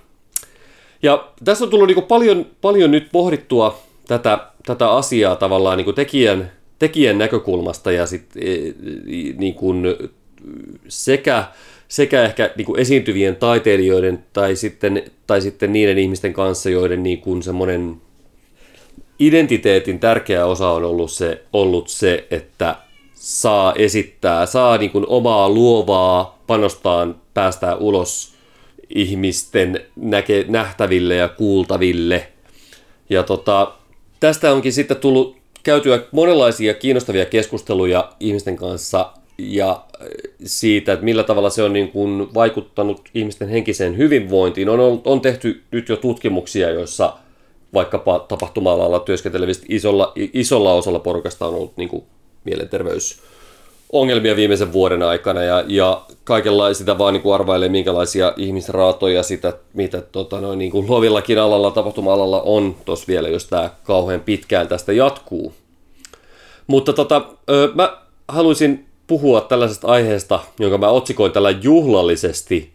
Ja tässä on tullut niin kuin paljon, paljon nyt pohdittua tätä, tätä asiaa tavallaan niin kuin tekijän, tekijän näkökulmasta ja sit, e, niin kuin sekä, sekä ehkä niin kuin esiintyvien taiteilijoiden tai sitten, tai sitten niiden ihmisten kanssa, joiden niin kuin semmoinen identiteetin tärkeä osa on ollut se, ollut se että saa esittää, saa niin kuin omaa luovaa panostaan päästään ulos ihmisten näke, nähtäville ja kuultaville. Ja tota, tästä onkin sitten tullut käytyä monenlaisia kiinnostavia keskusteluja ihmisten kanssa ja äh, siitä, että millä tavalla se on niin kuin vaikuttanut ihmisten henkiseen hyvinvointiin. On, on tehty nyt jo tutkimuksia, joissa vaikkapa tapahtuma-alalla työskentelevistä isolla, isolla osalla porukasta on ollut niin kuin mielenterveys ongelmia viimeisen vuoden aikana ja, ja kaikenlaisia sitä vaan niin kuin arvailee, minkälaisia ihmisraatoja sitä, mitä tota, noin, niin kuin luovillakin alalla, tapahtuma-alalla on tuossa vielä, jos tämä kauhean pitkään tästä jatkuu. Mutta tota, mä haluaisin puhua tällaisesta aiheesta, jonka mä otsikoin tällä juhlallisesti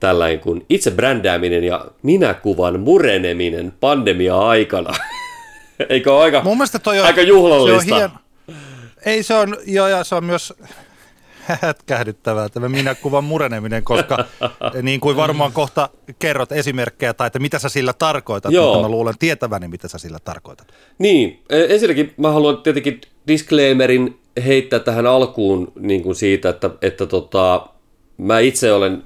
tällainen kuin itse brändääminen ja minäkuvan mureneminen pandemia-aikana. Eikö ole aika, Mun toi on, aika juhlallista? Se on hien... Ei se on, joo, ja se on myös hätkähdyttävää tämä minäkuvan mureneminen, koska niin kuin varmaan kohta kerrot esimerkkejä tai että mitä sä sillä tarkoitat, Joo. mutta mä luulen tietäväni, mitä sä sillä tarkoitat. Niin, e, ensinnäkin mä haluan tietenkin disclaimerin heittää tähän alkuun niin kuin siitä, että, että tota, mä itse olen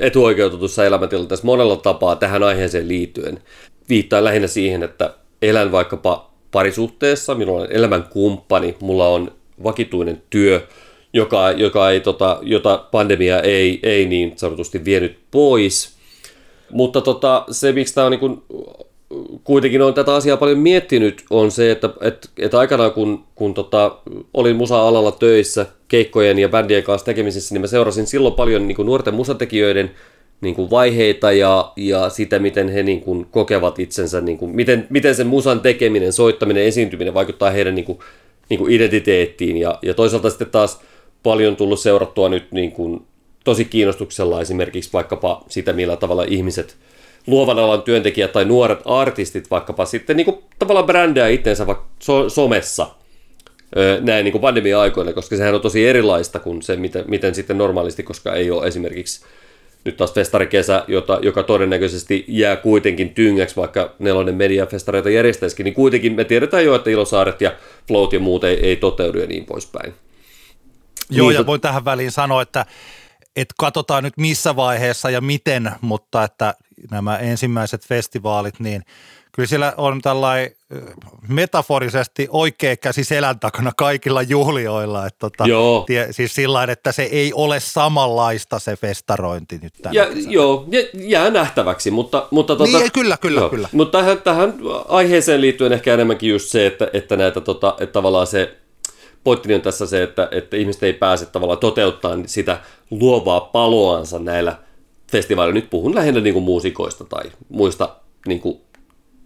etuoikeutetussa elämäntilanteessa monella tapaa tähän aiheeseen liittyen. Viittaa lähinnä siihen, että elän vaikkapa parisuhteessa, minulla on elämän kumppani, mulla on vakituinen työ, joka, joka ei, tota, jota pandemia ei, ei niin sanotusti vienyt pois. Mutta tota, se, miksi tämä on niin kuin, kuitenkin on tätä asiaa paljon miettinyt, on se, että, että, että aikanaan kun, kun tota, olin musa-alalla töissä keikkojen ja bändien kanssa tekemisissä, niin mä seurasin silloin paljon niin kuin nuorten musatekijöiden niin kuin vaiheita ja, ja sitä, miten he niin kuin kokevat itsensä, niin kuin, miten, miten sen musan tekeminen, soittaminen, esiintyminen vaikuttaa heidän niin kuin, niin kuin identiteettiin. Ja, ja toisaalta sitten taas paljon tullut seurattua nyt niin kuin, tosi kiinnostuksella esimerkiksi vaikkapa sitä, millä tavalla ihmiset, luovan alan työntekijät tai nuoret artistit vaikkapa sitten niin kuin, tavallaan brändää itsensä vaikka so- somessa näin niin kuin pandemia-aikoina, koska sehän on tosi erilaista kuin se, miten, miten sitten normaalisti, koska ei ole esimerkiksi nyt taas festarikesä, jota, joka todennäköisesti jää kuitenkin tyngäksi, vaikka nelonen mediafestareita järjestäisikin, niin kuitenkin me tiedetään jo, että Ilosaaret ja Float ja muut ei, ei toteudu ja niin poispäin. Joo, niin, ja voin tähän väliin sanoa, että, että katsotaan nyt missä vaiheessa ja miten, mutta että nämä ensimmäiset festivaalit, niin kyllä siellä on tällainen metaforisesti oikea käsi selän takana kaikilla juhlioilla. Että tota, joo. Tie, siis sillä että se ei ole samanlaista se festarointi nyt tänä ja, Joo, jää nähtäväksi, mutta... mutta tota, niin, kyllä, kyllä, joo. kyllä. Mutta tähän, tähän aiheeseen liittyen ehkä enemmänkin just se, että, että näitä tota, että tavallaan se pointtini on tässä se, että, että ihmiset ei pääse tavallaan toteuttamaan sitä luovaa paloansa näillä festivaaleilla. Nyt puhun lähinnä niin kuin muusikoista tai muista niin kuin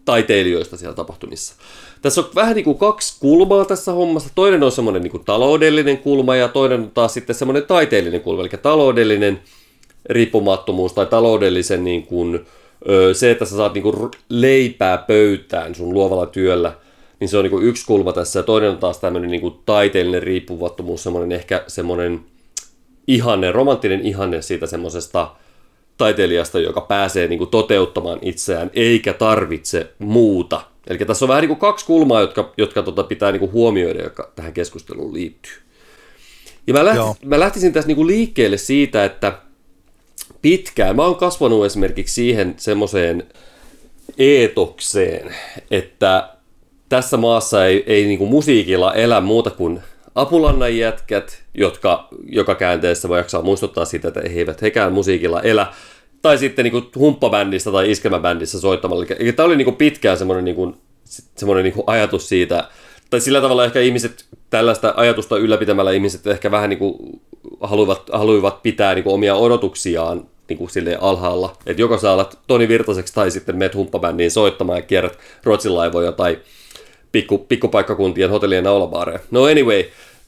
taiteilijoista siellä tapahtumissa. Tässä on vähän niin kuin kaksi kulmaa tässä hommassa. Toinen on semmoinen niin kuin taloudellinen kulma ja toinen on taas sitten semmoinen taiteellinen kulma. Eli taloudellinen riippumattomuus tai taloudellisen niin kuin, se, että sä saat niin kuin leipää pöytään sun luovalla työllä – niin se on niin yksi kulma tässä. Ja toinen on taas tämmöinen niin taiteellinen riippuvattomuus, semmoinen ehkä semmoinen ihanne, romanttinen ihanne siitä semmoisesta taiteilijasta, joka pääsee niin kuin toteuttamaan itseään, eikä tarvitse muuta. Eli tässä on vähän niin kuin kaksi kulmaa, jotka, jotka tota pitää niin kuin huomioida, jotka tähän keskusteluun liittyy. Ja mä, lähtis, mä lähtisin tässä niin kuin liikkeelle siitä, että pitkään, mä oon kasvanut esimerkiksi siihen semmoiseen eetokseen, että tässä maassa ei, ei niin kuin musiikilla elä muuta kuin apulannan jätkät, jotka joka käänteessä voi jaksaa muistuttaa sitä, että he eivät hekään musiikilla elä. Tai sitten niin humppabändissä tai iskelmäbändissä soittamalla. Eli tämä oli niin kuin pitkään semmoinen, niin kuin, semmoinen niin kuin ajatus siitä, tai sillä tavalla ehkä ihmiset, tällaista ajatusta ylläpitämällä ihmiset ehkä vähän niin kuin haluivat, haluivat pitää niin kuin omia odotuksiaan niin kuin silleen alhaalla. Että joko sä alat Toni Virtaseksi tai sitten meet humppabändiin soittamaan ja kierrät Ruotsin laivoja tai pikku, pikkupaikkakuntien hotellien naulabaareja. No anyway,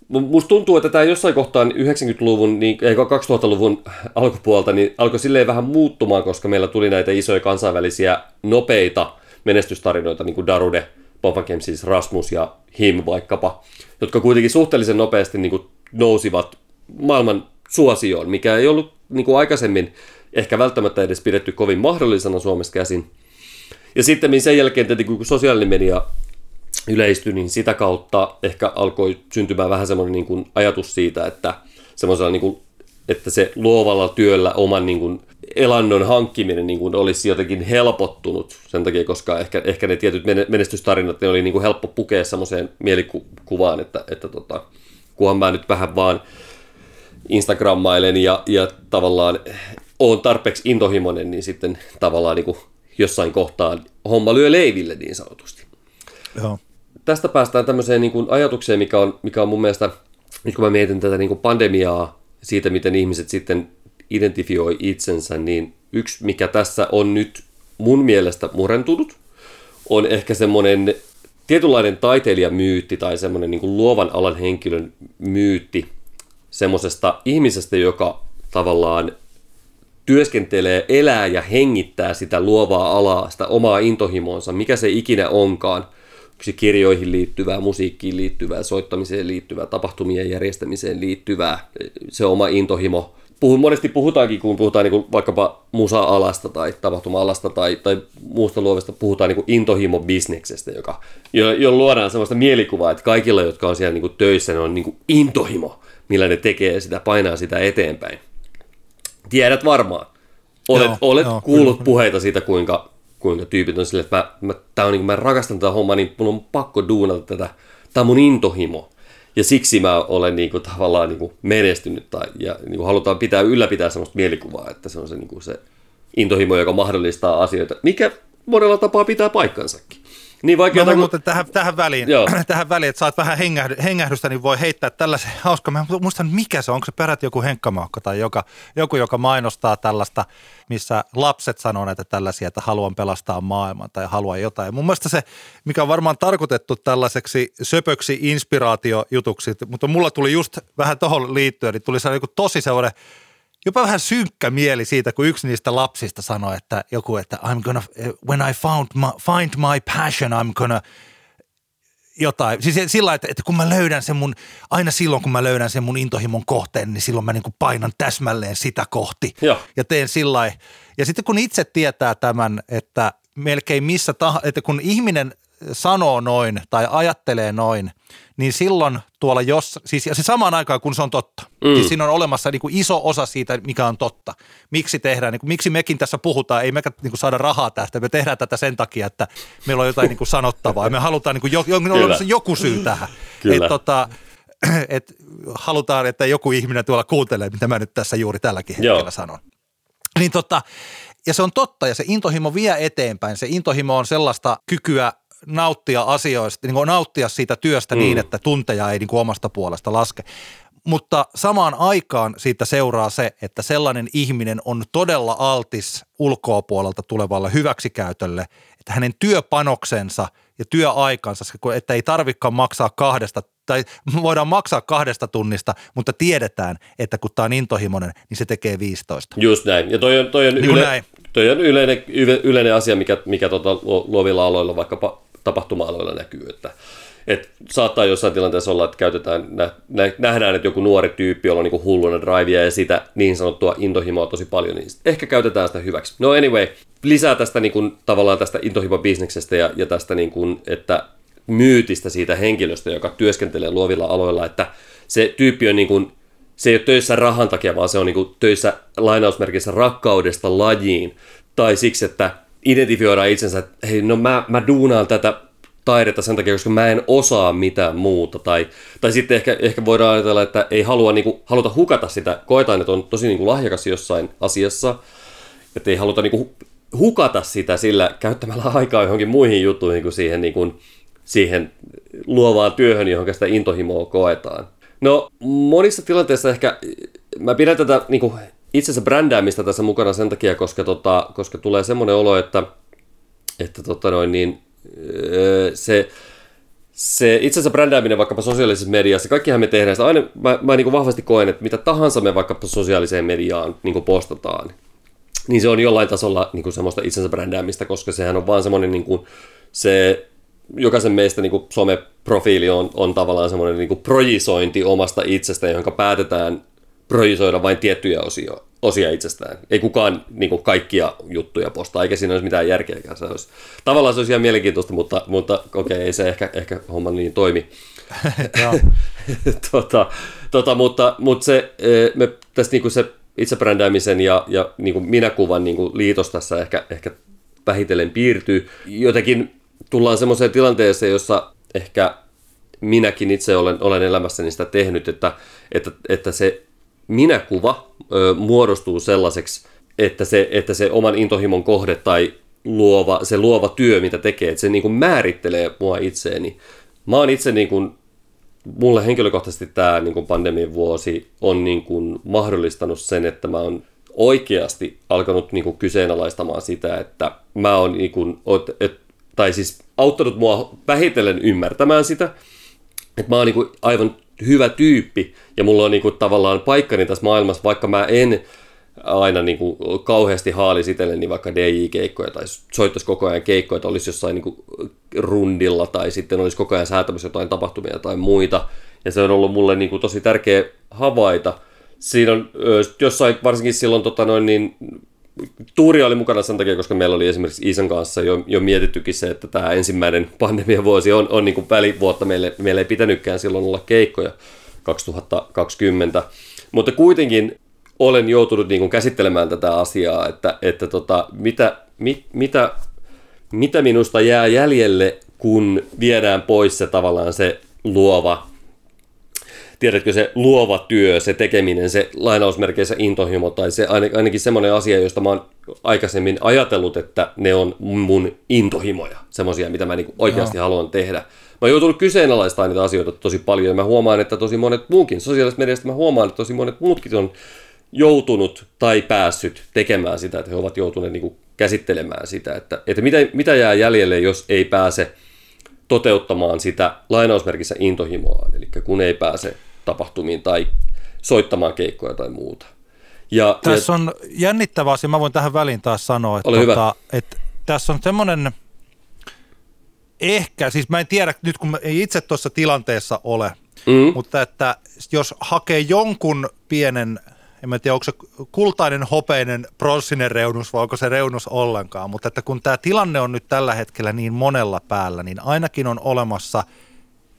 musta tuntuu, että tämä jossain kohtaa 90-luvun, niin, ei 2000-luvun alkupuolta, niin alkoi silleen vähän muuttumaan, koska meillä tuli näitä isoja kansainvälisiä nopeita menestystarinoita, niin kuin Darude, Pompankem, siis Rasmus ja Him vaikkapa, jotka kuitenkin suhteellisen nopeasti niin kuin nousivat maailman suosioon, mikä ei ollut niin kuin aikaisemmin ehkä välttämättä edes pidetty kovin mahdollisena Suomessa käsin. Ja sitten sen jälkeen tietenkin kun sosiaalinen media yleistyi, niin sitä kautta ehkä alkoi syntymään vähän semmoinen niin kuin ajatus siitä, että niin kuin että se luovalla työllä oman niin kuin, elannon hankkiminen niin kuin, olisi jotenkin helpottunut sen takia, koska ehkä, ehkä ne tietyt menestystarinat ne oli niin kuin, helppo pukea semmoiseen mielikuvaan, että, että tota, kunhan mä nyt vähän vaan Instagrammailen ja, ja tavallaan on tarpeeksi intohimoinen, niin sitten tavallaan niin kuin, jossain kohtaa homma lyö leiville niin sanotusti. Joo. Tästä päästään tämmöiseen niin kuin ajatukseen, mikä on, mikä on mun mielestä, nyt kun mä mietin tätä niin kuin pandemiaa, siitä miten ihmiset sitten identifioi itsensä, niin yksi mikä tässä on nyt mun mielestä murentunut, on ehkä semmoinen tietynlainen taiteilijamyytti tai semmoinen niin kuin luovan alan henkilön myytti semmoisesta ihmisestä, joka tavallaan työskentelee, elää ja hengittää sitä luovaa alaa, sitä omaa intohimoonsa, mikä se ikinä onkaan, kirjoihin liittyvää, musiikkiin liittyvää, soittamiseen liittyvää, tapahtumien järjestämiseen liittyvää, se oma intohimo. Puhun, monesti puhutaankin, kun puhutaan niin kuin vaikkapa musa-alasta tai tapahtuma-alasta tai, tai muusta luovesta, puhutaan niin intohimo-bisneksestä, joka, jo, jo luodaan sellaista mielikuvaa, että kaikilla, jotka on siellä niin kuin töissä, ne on niin kuin intohimo, millä ne tekee sitä, painaa sitä eteenpäin. Tiedät varmaan. Olet, joo, olet joo, kuullut kyllä. puheita siitä, kuinka, kuinka tyypit on silleen, että mä, mä, tää on, niin, mä rakastan tätä hommaa, niin mun on pakko duunata tätä. Tämä on mun intohimo. Ja siksi mä olen niin kuin, tavallaan niin kuin menestynyt tai, ja niin kuin halutaan pitää, ylläpitää sellaista mielikuvaa, että se on se, niin kuin se intohimo, joka mahdollistaa asioita, mikä monella tapaa pitää paikkansakin. Niin vaikka mä muuten tähän, tähän, väliin, tähän väliin, että saat vähän hengähdy, hengähdystä, niin voi heittää tällaisen hauska. Mä muistan, mikä se on, onko se peräti joku henkkamaukka tai joka, joku, joka mainostaa tällaista, missä lapset sanoo näitä tällaisia, että haluan pelastaa maailman tai haluan jotain. Mun mielestä se, mikä on varmaan tarkoitettu tällaiseksi söpöksi inspiraatiojutuksi, mutta mulla tuli just vähän tuohon liittyen, niin tuli sellainen tosi sellainen jopa vähän synkkä mieli siitä, kun yksi niistä lapsista sanoi, että joku, että I'm gonna, when I found my, find my passion, I'm gonna jotain. Siis sillä että, että kun mä löydän sen mun, aina silloin kun mä löydän sen mun intohimon kohteen, niin silloin mä niin kuin painan täsmälleen sitä kohti. Joo. Ja teen sillä Ja sitten kun itse tietää tämän, että melkein missä tahansa, että kun ihminen sanoo noin tai ajattelee noin, niin silloin tuolla jos, siis ja se samaan aikaan kun se on totta, mm. niin siinä on olemassa niin kuin iso osa siitä, mikä on totta. Miksi tehdään, niin kuin, miksi mekin tässä puhutaan, ei mekä niin kuin saada rahaa tästä, me tehdään tätä sen takia, että meillä on jotain niin kuin sanottavaa ja me halutaan niin kuin jo, jo, joku syy tähän. Että tota, et halutaan, että joku ihminen tuolla kuuntelee, mitä mä nyt tässä juuri tälläkin hetkellä Joo. sanon. Niin tota, ja se on totta ja se intohimo vie eteenpäin. Se intohimo on sellaista kykyä nauttia asioista, niin kuin nauttia siitä työstä mm. niin, että tunteja ei niin kuin omasta puolesta laske. Mutta samaan aikaan siitä seuraa se, että sellainen ihminen on todella altis ulkoa puolelta tulevalle hyväksikäytölle, että hänen työpanoksensa ja työaikansa, että ei tarvikaan maksaa kahdesta tai voidaan maksaa kahdesta tunnista, mutta tiedetään, että kun tämä on intohimoinen, niin se tekee 15. Just näin. Ja toi on, toi on, niin yle, näin. Toi on yleinen, yleinen asia, mikä, mikä tota luovilla aloilla vaikkapa tapahtuma-aloilla näkyy, että, että saattaa jossain tilanteessa olla, että käytetään, nähdään, että joku nuori tyyppi, jolla on niin hulluna drivea ja sitä niin sanottua intohimoa tosi paljon, niin ehkä käytetään sitä hyväksi. No anyway, lisää tästä niin kuin, tavallaan tästä intohimo-bisneksestä ja, ja tästä, niin kuin, että myytistä siitä henkilöstä, joka työskentelee luovilla aloilla, että se tyyppi on niin kuin, se ei ole töissä rahan takia, vaan se on niin kuin töissä lainausmerkissä rakkaudesta lajiin, tai siksi, että identifioidaan itsensä, että hei, no mä, mä duunaan tätä taidetta sen takia, koska mä en osaa mitään muuta. Tai, tai sitten ehkä, ehkä voidaan ajatella, että ei halua, niin kuin, haluta hukata sitä. Koetaan, että on tosi niin kuin, lahjakas jossain asiassa, että ei haluta niin kuin, hukata sitä sillä käyttämällä aikaa johonkin muihin juttuihin kuin siihen, niin kuin, siihen luovaan työhön, johon sitä intohimoa koetaan. No monissa tilanteissa ehkä, mä pidän tätä niin kuin, itsensä brändäämistä tässä mukana sen takia, koska, tota, koska tulee semmoinen olo, että, että tota noin, niin, öö, se, se itsensä brändääminen vaikkapa sosiaalisessa mediassa, kaikkihan me tehdään sitä. Aina mä, mä niin vahvasti koen, että mitä tahansa me vaikkapa sosiaaliseen mediaan niin postataan, niin se on jollain tasolla niin semmoista itsensä brändäämistä, koska sehän on vaan semmoinen niin kuin, se jokaisen meistä niin someprofiili on, on tavallaan semmoinen niin projisointi omasta itsestä, jonka päätetään projisoida vain tiettyjä osia, osia itsestään. Ei kukaan niin kuin kaikkia juttuja postaa, eikä siinä olisi mitään järkeäkään. Se olisi, tavallaan se olisi ihan mielenkiintoista, mutta, mutta okei, okay, ei se ehkä, ehkä homma niin toimi. Tota, tota, mutta, mutta se, eh, me tästä niin kuin se itsebrändäämisen ja, ja niin kuin minäkuvan niin kuin liitos tässä ehkä, ehkä vähitellen piirtyy. Jotenkin tullaan semmoiseen tilanteeseen, jossa ehkä minäkin itse olen, olen elämässäni sitä tehnyt, että, että, että se minäkuva ö, muodostuu sellaiseksi, että se, että se oman intohimon kohde tai luova, se luova työ, mitä tekee, että se niin kuin määrittelee mua itseeni. Mä oon itse niin kuin, mulle henkilökohtaisesti tämä niin kuin pandemian vuosi on niin kuin mahdollistanut sen, että mä oon oikeasti alkanut niin kuin kyseenalaistamaan sitä, että mä oon niin kuin, et, tai siis auttanut mua vähitellen ymmärtämään sitä, että mä oon niin kuin aivan hyvä tyyppi ja mulla on niin kuin tavallaan paikkani tässä maailmassa, vaikka mä en aina niin kuin kauheasti haalisi itselleni vaikka DJ-keikkoja tai soittaisi koko ajan keikkoja, että olisi jossain niin kuin rundilla tai sitten olisi koko ajan säätämässä jotain tapahtumia tai muita. Ja se on ollut mulle niin kuin tosi tärkeä havaita. Siinä on jossain, varsinkin silloin tota noin, niin Tuuri oli mukana sen takia, koska meillä oli esimerkiksi Isan kanssa jo, jo mietittykin se, että tämä ensimmäinen pandemiavuosi on, on niin kuin välivuotta. Meille, meillä ei pitänytkään silloin olla keikkoja 2020. Mutta kuitenkin olen joutunut niin kuin käsittelemään tätä asiaa, että, että tota, mitä, mit, mitä, mitä minusta jää jäljelle, kun viedään pois se tavallaan se luova, tiedätkö, se luova työ, se tekeminen, se lainausmerkeissä intohimo tai se ainakin semmoinen asia, josta mä oon aikaisemmin ajatellut, että ne on mun intohimoja, semmoisia, mitä mä niin oikeasti Joo. haluan tehdä. Mä oon joutunut kyseenalaistamaan niitä asioita tosi paljon ja mä huomaan, että tosi monet muutkin, sosiaalisesta mediasta mä huomaan, että tosi monet muutkin on joutunut tai päässyt tekemään sitä, että he ovat joutuneet niin kuin käsittelemään sitä, että, että mitä, mitä jää jäljelle, jos ei pääse toteuttamaan sitä lainausmerkissä intohimoa, eli kun ei pääse tapahtumiin tai soittamaan keikkoja tai muuta. Ja, tässä ja, on jännittävä asia, mä voin tähän väliin taas sanoa, että, tota, että tässä on semmoinen ehkä, siis mä en tiedä nyt kun ei itse tuossa tilanteessa ole, mm. mutta että jos hakee jonkun pienen en mä tiedä, onko se kultainen, hopeinen, pronssinen reunus vai onko se reunus ollenkaan, mutta että kun tämä tilanne on nyt tällä hetkellä niin monella päällä, niin ainakin on olemassa –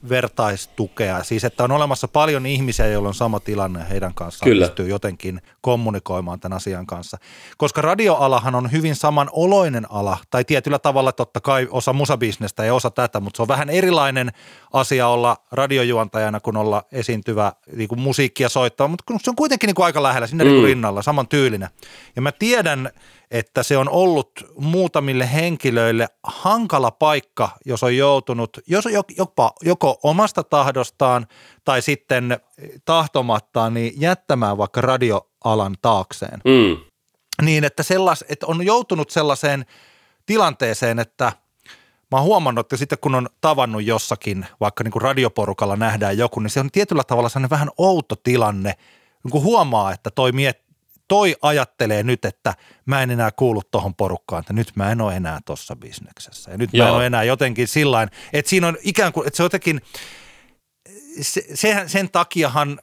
vertaistukea, siis että on olemassa paljon ihmisiä, joilla on sama tilanne ja heidän kanssaan Kyllä. pystyy jotenkin kommunikoimaan tämän asian kanssa. Koska radioalahan on hyvin saman oloinen ala, tai tietyllä tavalla totta kai osa musabisnestä ja osa tätä, mutta se on vähän erilainen asia olla radiojuontajana kuin olla esiintyvä niin kuin musiikkia soittaa, mutta se on kuitenkin niin kuin aika lähellä, sinne niin mm. rinnalla, saman tyylinen. Ja mä tiedän, että se on ollut muutamille henkilöille hankala paikka, jos on joutunut jos jopa, joko omasta tahdostaan tai sitten tahtomattaan niin jättämään vaikka radioalan taakseen. Mm. Niin, että, sellas, että on joutunut sellaiseen tilanteeseen, että mä oon huomannut, että sitten kun on tavannut jossakin, vaikka niin kuin radioporukalla nähdään joku, niin se on tietyllä tavalla sellainen vähän outo tilanne, kun huomaa, että toi miet, toi ajattelee nyt, että mä en enää kuulu tuohon porukkaan, että nyt mä en ole enää tuossa bisneksessä. Ja nyt Joo. mä en ole enää jotenkin sillä että siinä on ikään kuin, että se jotenkin, se, sen, sen takiahan,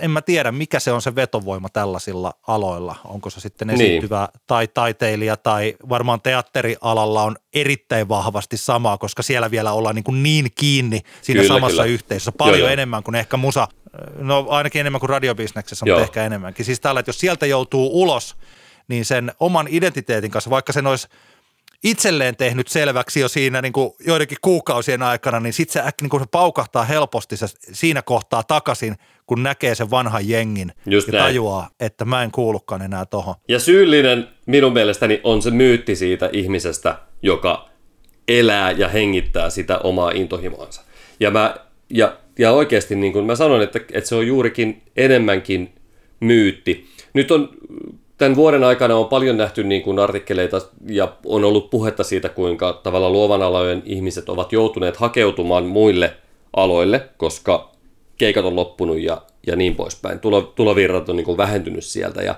en mä tiedä mikä se on se vetovoima tällaisilla aloilla. Onko se sitten niin. esiintyvä niin. tai taiteilija tai varmaan teatterialalla on erittäin vahvasti samaa, koska siellä vielä ollaan niin, kuin niin kiinni siinä kyllä, samassa kyllä. yhteisössä paljon joo, enemmän kuin ehkä musa No ainakin enemmän kuin radiobisneksessä, mutta ehkä enemmänkin. Siis tällä, että jos sieltä joutuu ulos, niin sen oman identiteetin kanssa, vaikka sen olisi itselleen tehnyt selväksi jo siinä niin kuin joidenkin kuukausien aikana, niin sitten se, niin kuin se paukahtaa helposti se siinä kohtaa takaisin, kun näkee sen vanhan jengin Just ja näin. tajuaa, että mä en kuulukaan enää tohon. Ja syyllinen minun mielestäni on se myytti siitä ihmisestä, joka elää ja hengittää sitä omaa intohimoansa. Ja mä ja, ja oikeasti niin kuin mä sanon, että, että se on juurikin enemmänkin myytti. Nyt on tämän vuoden aikana on paljon nähty niin kuin artikkeleita ja on ollut puhetta siitä, kuinka tavalla luovan alojen ihmiset ovat joutuneet hakeutumaan muille aloille, koska keikat on loppunut ja, ja niin poispäin. Tulo, tulovirrat on niin kuin vähentynyt sieltä ja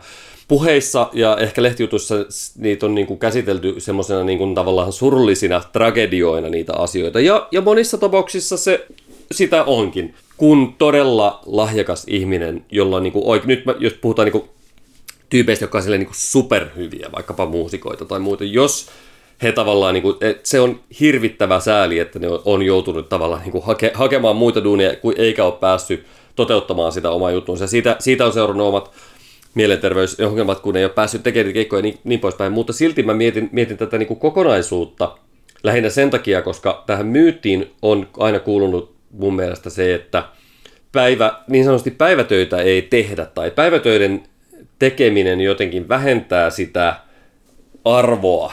puheissa ja ehkä lehtijutuissa niitä on niin kuin käsitelty semmoisena niin kuin tavallaan surullisina tragedioina niitä asioita. Ja, ja monissa tapauksissa se sitä onkin. Kun todella lahjakas ihminen, jolla on niin kuin, oike- nyt mä, jos puhutaan niin kuin, tyypeistä, jotka on niin kuin superhyviä, vaikkapa muusikoita tai muuta, jos he tavallaan, niin kuin, se on hirvittävä sääli, että ne on joutunut tavallaan niin kuin hake, hakemaan muita duunia, eikä ole päässyt toteuttamaan sitä omaa juttuunsa. Siitä, siitä on seurannut omat mielenterveysongelmat, kun ei ole päässyt tekemään keikkoja niin, niin poispäin. Mutta silti mä mietin, mietin tätä niin kuin kokonaisuutta lähinnä sen takia, koska tähän myyttiin on aina kuulunut mun mielestä se, että päivä, niin sanotusti päivätöitä ei tehdä tai päivätöiden tekeminen jotenkin vähentää sitä arvoa,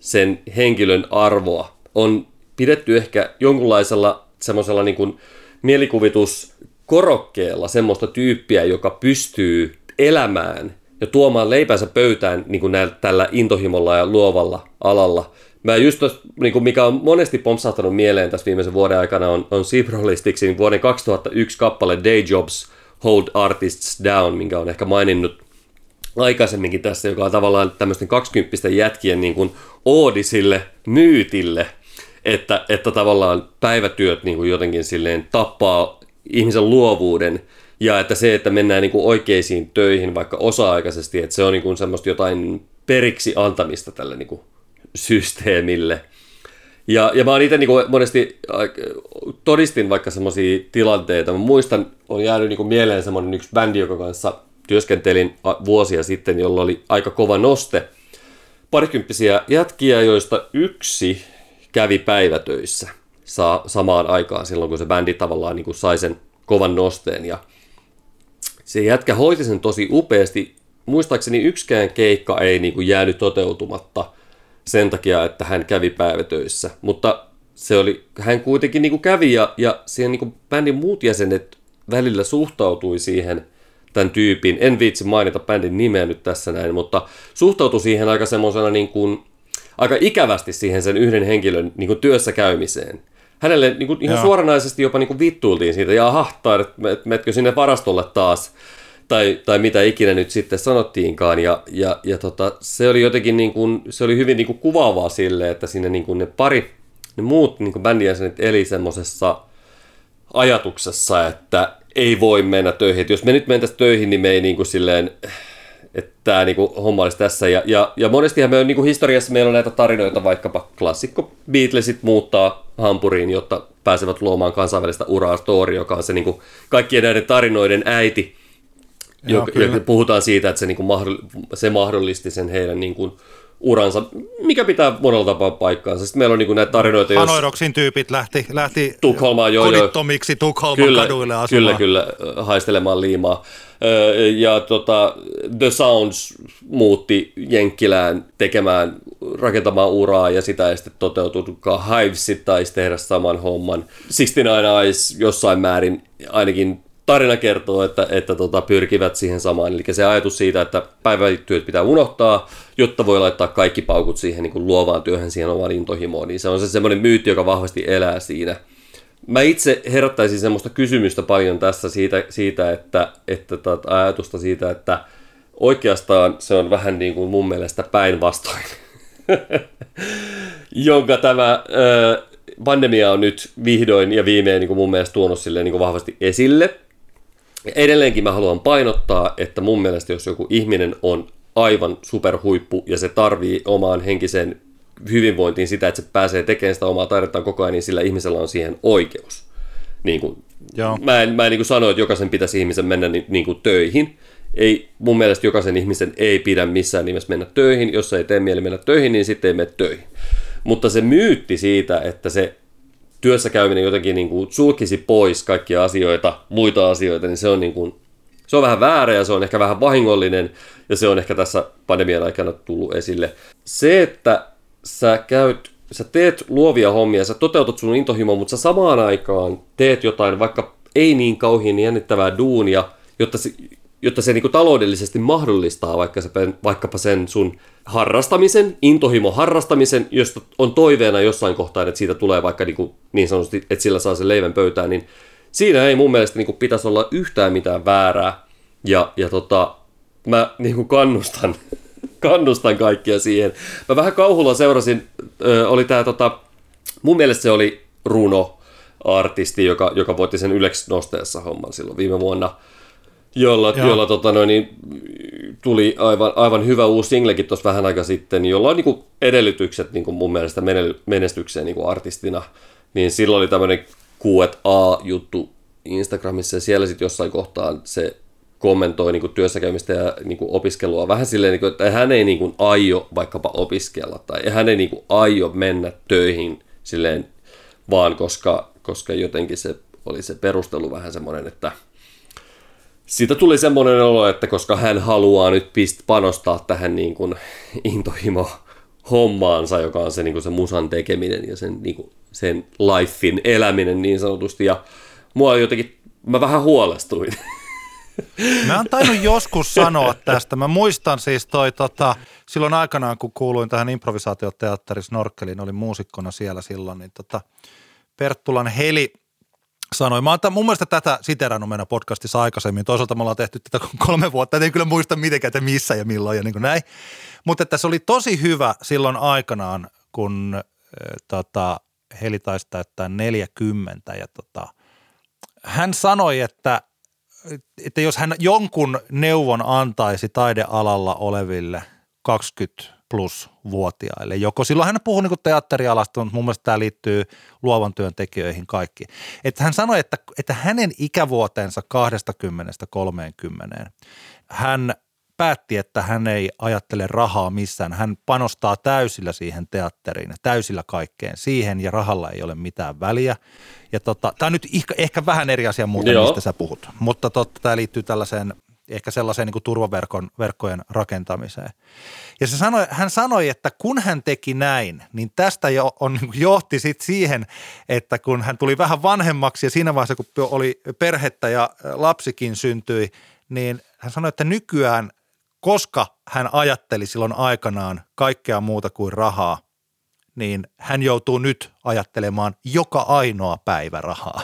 sen henkilön arvoa. On pidetty ehkä jonkunlaisella semmoisella niin kuin mielikuvituskorokkeella semmoista tyyppiä, joka pystyy elämään ja tuomaan leipänsä pöytään niin kuin näillä, tällä intohimolla ja luovalla alalla. Mä just tos, niin kuin mikä on monesti pompsahtanut mieleen tässä viimeisen vuoden aikana on, on Sibrolistixin vuoden 2001 kappale Day Jobs Hold Artists Down, minkä on ehkä maininnut aikaisemminkin tässä, joka on tavallaan tämmöisten 20 jätkien niin kuin oodisille myytille, että, että tavallaan päivätyöt niin kuin jotenkin silleen tappaa ihmisen luovuuden. Ja että se, että mennään niin kuin oikeisiin töihin vaikka osa-aikaisesti, että se on niin kuin semmoista jotain periksi antamista tälle niin kuin systeemille. Ja, ja mä oon itse niin kuin monesti todistin vaikka semmoisia tilanteita. Mä muistan, on jäänyt niin kuin mieleen semmoinen yksi bändi, joka kanssa työskentelin vuosia sitten, jolla oli aika kova noste. Parikymppisiä jätkiä, joista yksi kävi päivätöissä saa samaan aikaan silloin, kun se bändi tavallaan niin kuin sai sen kovan nosteen. Ja se jätkä hoiti sen tosi upeasti. Muistaakseni yksikään keikka ei niin kuin jäänyt toteutumatta sen takia, että hän kävi päivätöissä. Mutta se oli, hän kuitenkin niin kuin kävi ja, ja siihen niin kuin bändin muut jäsenet välillä suhtautui siihen tämän tyypin. En viitsi mainita bändin nimeä nyt tässä näin, mutta suhtautui siihen aika semmoisena niin kuin, aika ikävästi siihen sen yhden henkilön niin kuin työssä käymiseen hänelle niin kuin, ihan Joo. suoranaisesti jopa niin kuin vittuiltiin siitä, ja aha, tai metkö sinne varastolle taas, tai, tai mitä ikinä nyt sitten sanottiinkaan, ja, ja, ja tota, se oli jotenkin niin kuin, se oli hyvin niin kuin kuvaavaa sille, että sinne niin kuin ne pari, ne muut niin kuin bändijäsenet eli semmoisessa ajatuksessa, että ei voi mennä töihin, että jos me nyt mentäisiin töihin, niin me ei niin kuin silleen, että tämä niinku homma olisi tässä. Ja, ja, ja monestihan me on niinku historiassa meillä on näitä tarinoita, vaikkapa klassikko Beatlesit muuttaa Hampuriin, jotta pääsevät luomaan kansainvälistä uraa Story, joka on se niinku kaikkien näiden tarinoiden äiti. Joo, joka, puhutaan siitä, että se, niinku se mahdollisti sen heidän niinku uransa, mikä pitää monella tapaa paikkaansa. Sitten meillä on niin näitä tarinoita, jos... Hanoidoksin tyypit lähti, lähti Tukholmaan, joo, kodittomiksi Tukholman kyllä, kaduille asumaan. Kyllä, kyllä, haistelemaan liimaa. Ja tota, The Sounds muutti Jenkkilään tekemään, rakentamaan uraa ja sitä ei sitten toteutunutkaan. Hivesit taisi tehdä saman homman. 69 Eyes jossain määrin ainakin tarina kertoo, että, että tota, pyrkivät siihen samaan. Eli se ajatus siitä, että päivätyöt pitää unohtaa, jotta voi laittaa kaikki paukut siihen niin kuin luovaan työhön, siihen omaan intohimoon, niin se on se semmoinen myytti, joka vahvasti elää siinä. Mä itse herättäisin semmoista kysymystä paljon tässä siitä, siitä että, että tota, ajatusta siitä, että oikeastaan se on vähän niin kuin mun mielestä päinvastoin, jonka tämä ö, pandemia on nyt vihdoin ja viimein niin kuin mun mielestä tuonut silleen niin kuin vahvasti esille – Edelleenkin mä haluan painottaa, että mun mielestä jos joku ihminen on aivan superhuippu ja se tarvii omaan henkiseen hyvinvointiin sitä, että se pääsee tekemään sitä omaa taidettaan koko ajan, niin sillä ihmisellä on siihen oikeus. Niin kuin, Joo. Mä en, mä en niin kuin sano, että jokaisen pitäisi ihmisen mennä niin, niin kuin töihin. Ei, mun mielestä jokaisen ihmisen ei pidä missään nimessä mennä töihin. Jos ei tee mieli mennä töihin, niin sitten ei mene töihin. Mutta se myytti siitä, että se työssä käyminen jotenkin niin kuin sulkisi pois kaikkia asioita, muita asioita, niin se on, niin kuin, se on vähän väärä ja se on ehkä vähän vahingollinen ja se on ehkä tässä pandemian aikana tullut esille. Se, että sä käyt, sä teet luovia hommia, sä toteutat sun intohimo, mutta sä samaan aikaan teet jotain vaikka ei niin kauhean jännittävää duunia, jotta se, jotta se niin kuin taloudellisesti mahdollistaa vaikka se, vaikkapa sen sun harrastamisen, intohimo harrastamisen, josta on toiveena jossain kohtaa, että siitä tulee vaikka niin, kuin, niin sanotusti, että sillä saa sen leivän pöytään, niin siinä ei mun mielestä niin kuin pitäisi olla yhtään mitään väärää. Ja, ja tota, mä niin kuin kannustan, kannustan kaikkia siihen. Mä vähän kauhulla seurasin, ö, oli tää tota, mun mielestä se oli Runo, artisti, joka, joka voitti sen Ylex nosteessa homman silloin viime vuonna – jolla, jolla tota noin, niin, tuli aivan, aivan hyvä uusi singlekin tuossa vähän aika sitten, jolla on niin kuin edellytykset niin kuin mun mielestä menestykseen niin kuin artistina. Niin silloin oli tämmöinen Q&A-juttu Instagramissa ja siellä sitten jossain kohtaa se kommentoi niin kuin työssäkäymistä ja niin kuin opiskelua vähän silleen, niin kuin, että hän ei niin kuin aio vaikkapa opiskella tai hän ei niin kuin aio mennä töihin silleen vaan koska, koska jotenkin se oli se perustelu vähän semmoinen, että siitä tuli semmoinen olo, että koska hän haluaa nyt pist panostaa tähän niin kuin intohimo hommaansa, joka on se, niin kuin se musan tekeminen ja sen, niin kuin, sen lifein eläminen niin sanotusti. Ja mua jotenkin, mä vähän huolestuin. Mä oon tainnut joskus sanoa tästä. Mä muistan siis toi tota, silloin aikanaan, kun kuuluin tähän improvisaatioteatterin Snorkeliin, olin muusikkona siellä silloin, niin tota, Perttulan Heli sanoi. Mä oon mun mielestä tätä siterannut meidän podcastissa aikaisemmin. Toisaalta me ollaan tehty tätä kolme vuotta, en kyllä muista mitenkään, että missä ja milloin ja niin kuin näin. Mutta että se oli tosi hyvä silloin aikanaan, kun äh, tota, Heli taisi täyttää 40 ja tota, hän sanoi, että, että jos hän jonkun neuvon antaisi taidealalla oleville 20 plus vuotiaille. Joko silloin hän puhui niin teatterialasta, mutta mun mielestä tämä liittyy luovan työn tekijöihin kaikki. Että hän sanoi, että, että hänen ikävuotensa 20-30 hän päätti, että hän ei ajattele rahaa missään. Hän panostaa täysillä siihen teatteriin, täysillä kaikkeen siihen ja rahalla ei ole mitään väliä. Ja tota, tämä on nyt ehkä, ehkä vähän eri asia muuten, Joo. mistä sä puhut, mutta totta, tämä liittyy tällaiseen ehkä sellaiseen niin kuin turvaverkon verkkojen rakentamiseen. Ja se sanoi, hän sanoi, että kun hän teki näin, niin tästä jo on, niin johti sit siihen, että kun hän tuli vähän vanhemmaksi ja siinä vaiheessa, kun oli perhettä ja lapsikin syntyi, niin hän sanoi, että nykyään, koska hän ajatteli silloin aikanaan kaikkea muuta kuin rahaa, niin hän joutuu nyt ajattelemaan joka ainoa päivä rahaa.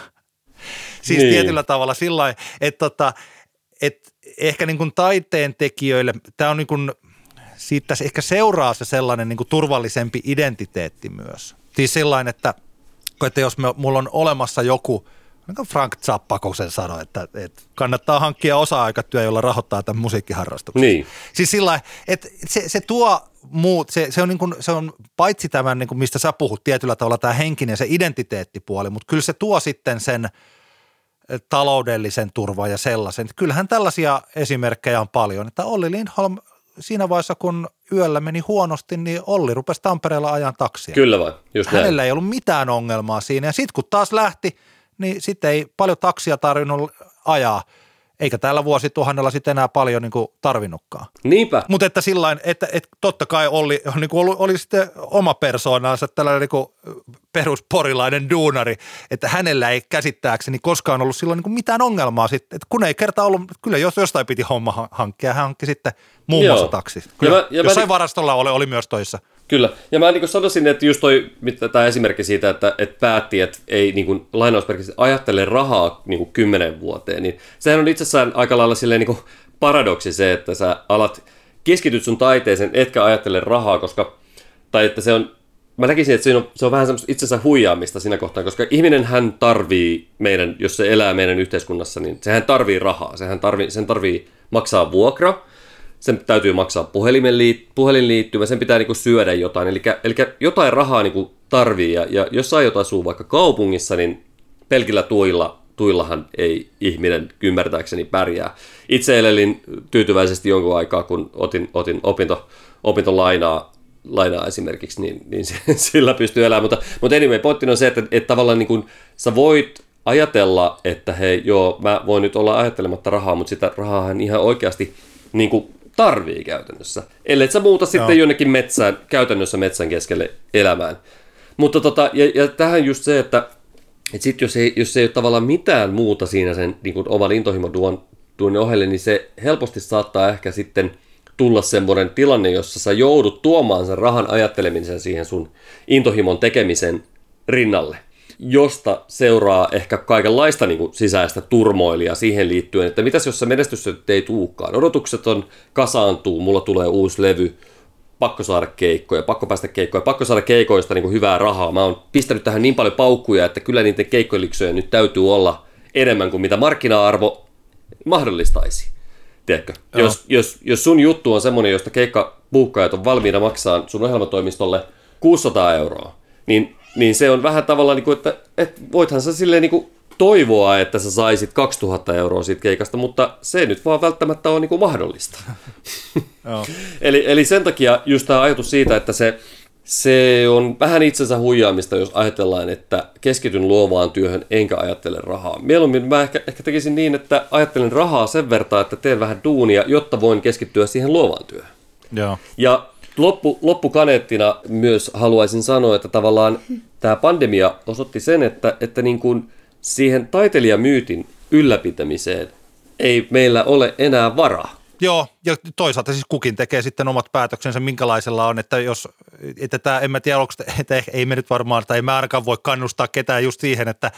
Siis niin. tietyllä tavalla sillä että, tota, että ehkä niin kuin taiteen tekijöille, tämä on niin kuin, siitä ehkä seuraa se sellainen niin kuin turvallisempi identiteetti myös. Siis sellainen, että, että jos me, mulla on olemassa joku, niin kuin Frank Zappa, kun sen sanoi, että, että kannattaa hankkia osa-aikatyö, jolla rahoittaa tämän musiikkiharrastuksen. Niin. Siis sillä että se, se tuo muut, se, se, on niin kuin, se on paitsi tämän, niin kuin mistä sä puhut tietyllä tavalla, tämä henkinen, se identiteettipuoli, mutta kyllä se tuo sitten sen – taloudellisen turvan ja sellaisen. Kyllähän tällaisia esimerkkejä on paljon, että Olli Lindholm siinä vaiheessa, kun yöllä meni huonosti, niin Olli rupesi Tampereella ajan taksia. Kyllä vai, just Hänellä näin. ei ollut mitään ongelmaa siinä. Ja sitten kun taas lähti, niin sitten ei paljon taksia tarvinnut ajaa – eikä tällä vuosituhannella sitten enää paljon niin kuin tarvinnutkaan. Niinpä. Mutta että sillain, että, että totta kai oli, niin kuin oli, oli sitten oma persoonansa, tällainen niin kuin perusporilainen duunari, että hänellä ei käsittääkseni koskaan ollut silloin niin kuin mitään ongelmaa sitten, että kun ei kerta ollut, kyllä jos jostain piti homma hankkia, hän hankki sitten muun muassa taksi. Kyllä, ja mä, ja jossain mä, varastolla oli, oli myös toissa. Kyllä, ja mä niin sanoisin, että just toi, tämä esimerkki siitä, että, että päätti, että ei niin kuin, lainausmerkiksi ajattele rahaa niin kuin kymmenen vuoteen, niin sehän on itsessään aika lailla silleen niin kuin paradoksi se, että sä alat keskityt sun taiteeseen, etkä ajattele rahaa, koska, tai että se on, mä näkisin, että se on, se on vähän semmoista itsensä huijaamista siinä kohtaa, koska ihminen hän tarvii meidän, jos se elää meidän yhteiskunnassa, niin sehän tarvii rahaa, sehän tarvii, sen tarvii maksaa vuokra, sen täytyy maksaa puhelimen liit, puhelinliittymä, sen pitää niinku syödä jotain, eli, eli jotain rahaa niinku tarvii, ja, ja jos jotain asuu vaikka kaupungissa, niin pelkillä tuilla, tuillahan ei ihminen ymmärtääkseni pärjää. Itse elelin tyytyväisesti jonkun aikaa, kun otin, otin opinto, opintolainaa lainaa esimerkiksi, niin, niin sillä pystyy elämään. Mutta, mutta anyway, pointti on se, että, että tavallaan niin kuin, sä voit ajatella, että hei, joo, mä voin nyt olla ajattelematta rahaa, mutta sitä rahaa ihan oikeasti niin kuin tarvii käytännössä. Ellei sä muuta sitten Joo. jonnekin metsään, käytännössä metsän keskelle elämään. Mutta tota, ja, ja tähän just se, että et sit jos ei, jos ei ole tavallaan mitään muuta siinä sen niin kuin oman intohimon tuon, tuon ohelle, niin se helposti saattaa ehkä sitten tulla semmoinen tilanne, jossa sä joudut tuomaan sen rahan ajattelemisen siihen sun intohimon tekemisen rinnalle josta seuraa ehkä kaikenlaista niin kuin sisäistä turmoilia siihen liittyen, että mitäs jos se menestys ei tuukaan. Odotukset on kasaantuu, mulla tulee uusi levy, pakko saada keikkoja, pakko päästä keikkoja, pakko saada keikoista niin kuin hyvää rahaa. Mä oon pistänyt tähän niin paljon paukkuja, että kyllä niiden keikkoliksoja nyt täytyy olla enemmän kuin mitä markkina-arvo mahdollistaisi. Tiedätkö? Jos, jos, jos sun juttu on semmoinen, josta keikkapuukkaajat on valmiina maksaa sun ohjelmatoimistolle 600 euroa, niin, niin se on vähän tavallaan, niin kuin, että, että voithan sä silleen niin kuin toivoa, että sä saisit 2000 euroa siitä keikasta, mutta se nyt vaan välttämättä on niin kuin mahdollista. eli, eli sen takia just tämä ajatus siitä, että se, se on vähän itsensä huijaamista, jos ajatellaan, että keskityn luovaan työhön enkä ajattele rahaa. Mieluummin mä ehkä, ehkä tekisin niin, että ajattelen rahaa sen verran, että teen vähän duunia, jotta voin keskittyä siihen luovaan työhön. Joo. Ja loppu, loppukaneettina myös haluaisin sanoa, että tavallaan tämä pandemia osoitti sen, että, että niin kuin siihen taiteilijamyytin ylläpitämiseen ei meillä ole enää varaa. Joo, ja toisaalta siis kukin tekee sitten omat päätöksensä, minkälaisella on, että jos, että tämä, en mä tiedä, onko, että ei me nyt varmaan, tai ei mä ainakaan voi kannustaa ketään just siihen, että,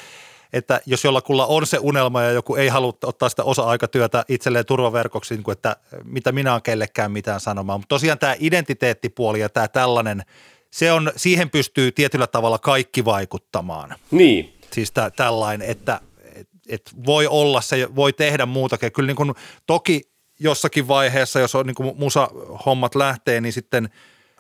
että jos jollakulla on se unelma ja joku ei halua ottaa sitä osa-aikatyötä itselleen turvaverkoksi, niin kuin että mitä minä on kellekään mitään sanomaan. Mutta tosiaan tämä identiteettipuoli ja tämä tällainen, se on, siihen pystyy tietyllä tavalla kaikki vaikuttamaan. Niin. Siis tä, tällainen, että et, et voi olla se, voi tehdä muutakin. Kyllä niin kuin, toki jossakin vaiheessa, jos on niin kuin musa-hommat lähtee, niin sitten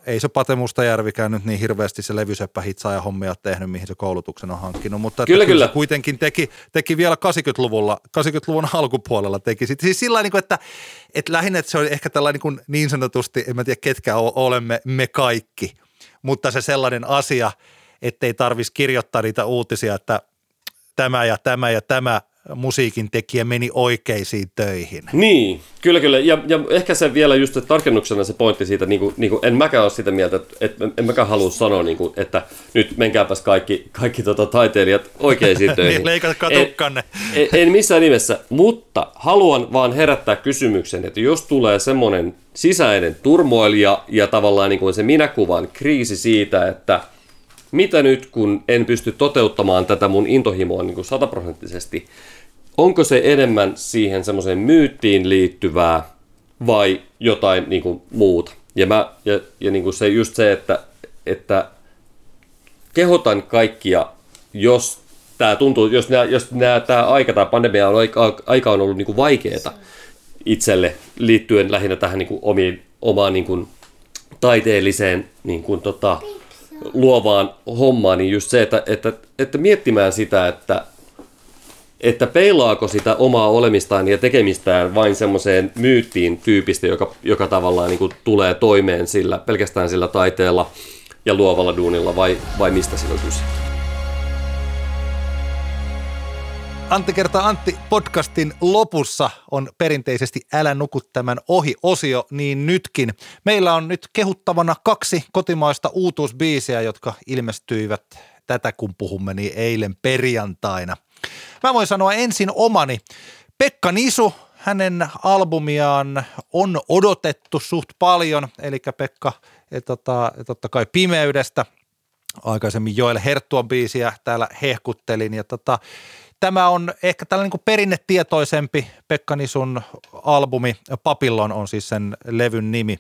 ei se Pate Mustajärvikään nyt niin hirveästi se levyseppä ja hommia tehnyt, mihin se koulutuksen on hankkinut. Mutta kyllä, että kyllä. Se kuitenkin teki, teki vielä 80-luvulla, 80-luvun alkupuolella teki. Siis sillä niin kuin, että, että lähinnä että se on ehkä tällainen niin, kuin niin sanotusti, en mä tiedä ketkä olemme, me kaikki, mutta se sellainen asia, ettei tarvitsisi kirjoittaa niitä uutisia, että tämä ja tämä ja tämä musiikin tekijä meni oikeisiin töihin. Niin, kyllä kyllä. Ja, ja ehkä se vielä just että tarkennuksena se pointti siitä, niin kuin, niin kuin, en mäkään ole sitä mieltä, että, että en mäkään halua sanoa, niin kuin, että nyt menkääpäs kaikki, kaikki tota, taiteilijat oikeisiin töihin. niin, leikatkaa tukkanne. En, en, en missään nimessä, mutta haluan vaan herättää kysymyksen, että jos tulee semmoinen sisäinen turmoilija ja tavallaan niin kuin se minäkuvan kriisi siitä, että mitä nyt kun en pysty toteuttamaan tätä mun intohimoa niin kuin sataprosenttisesti, onko se enemmän siihen semmoiseen myyttiin liittyvää vai jotain niin kuin muuta. Ja, mä, ja, ja niin kuin se just se, että, että kehotan kaikkia, jos tämä tuntuu, jos, nämä, jos nämä, tämä aika, tämä pandemia on aika, aika on ollut niin kuin vaikeaa itselle liittyen lähinnä tähän niin kuin omiin, omaan niin kuin taiteelliseen niin kuin, tota, luovaan hommaan, niin just se, että, että, että miettimään sitä, että että peilaako sitä omaa olemistaan ja tekemistään vain semmoiseen myyttiin tyypistä, joka, joka tavallaan niin kuin tulee toimeen sillä, pelkästään sillä taiteella ja luovalla duunilla, vai, vai mistä siinä on kyse? Antti kertaa Antti podcastin lopussa on perinteisesti Älä nuku tämän ohi-osio, niin nytkin. Meillä on nyt kehuttavana kaksi kotimaista uutuusbiisiä, jotka ilmestyivät tätä kun puhumme niin eilen perjantaina. Mä voin sanoa ensin omani. Pekka Nisu, hänen albumiaan on odotettu suht paljon, eli Pekka et, tota, totta kai Pimeydestä, aikaisemmin Joel Herttuan biisiä täällä hehkuttelin ja tota, Tämä on ehkä tällainen niin perinnetietoisempi Pekka Nisun albumi. Papillon on siis sen levyn nimi.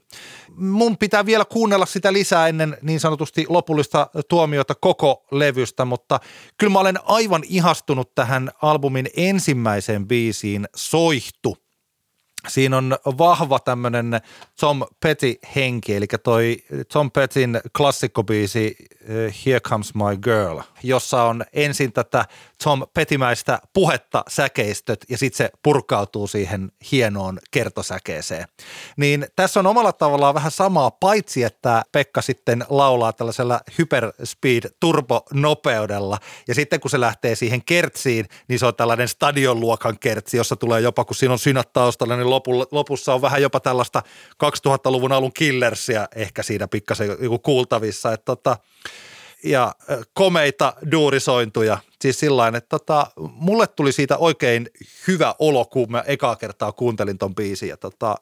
Mun pitää vielä kuunnella sitä lisää ennen niin sanotusti lopullista tuomiota koko levystä, mutta kyllä mä olen aivan ihastunut tähän albumin ensimmäiseen biisiin Soihtu – siinä on vahva tämmöinen Tom Petty-henki, eli toi Tom Pettyn klassikkobiisi eh, Here Comes My Girl, jossa on ensin tätä Tom Pettimäistä puhetta säkeistöt ja sitten se purkautuu siihen hienoon kertosäkeeseen. Niin tässä on omalla tavallaan vähän samaa, paitsi että Pekka sitten laulaa tällaisella hyperspeed turbonopeudella ja sitten kun se lähtee siihen kertsiin, niin se on tällainen stadionluokan kertsi, jossa tulee jopa, kun siinä on synät taustalla, niin lopussa on vähän jopa tällaista 2000-luvun alun killersia ehkä siinä pikkasen kuultavissa, että tota, ja komeita duurisointuja. Siis sillä että tota, mulle tuli siitä oikein hyvä olo, kun mä ekaa kertaa kuuntelin ton biisin. Ja tota,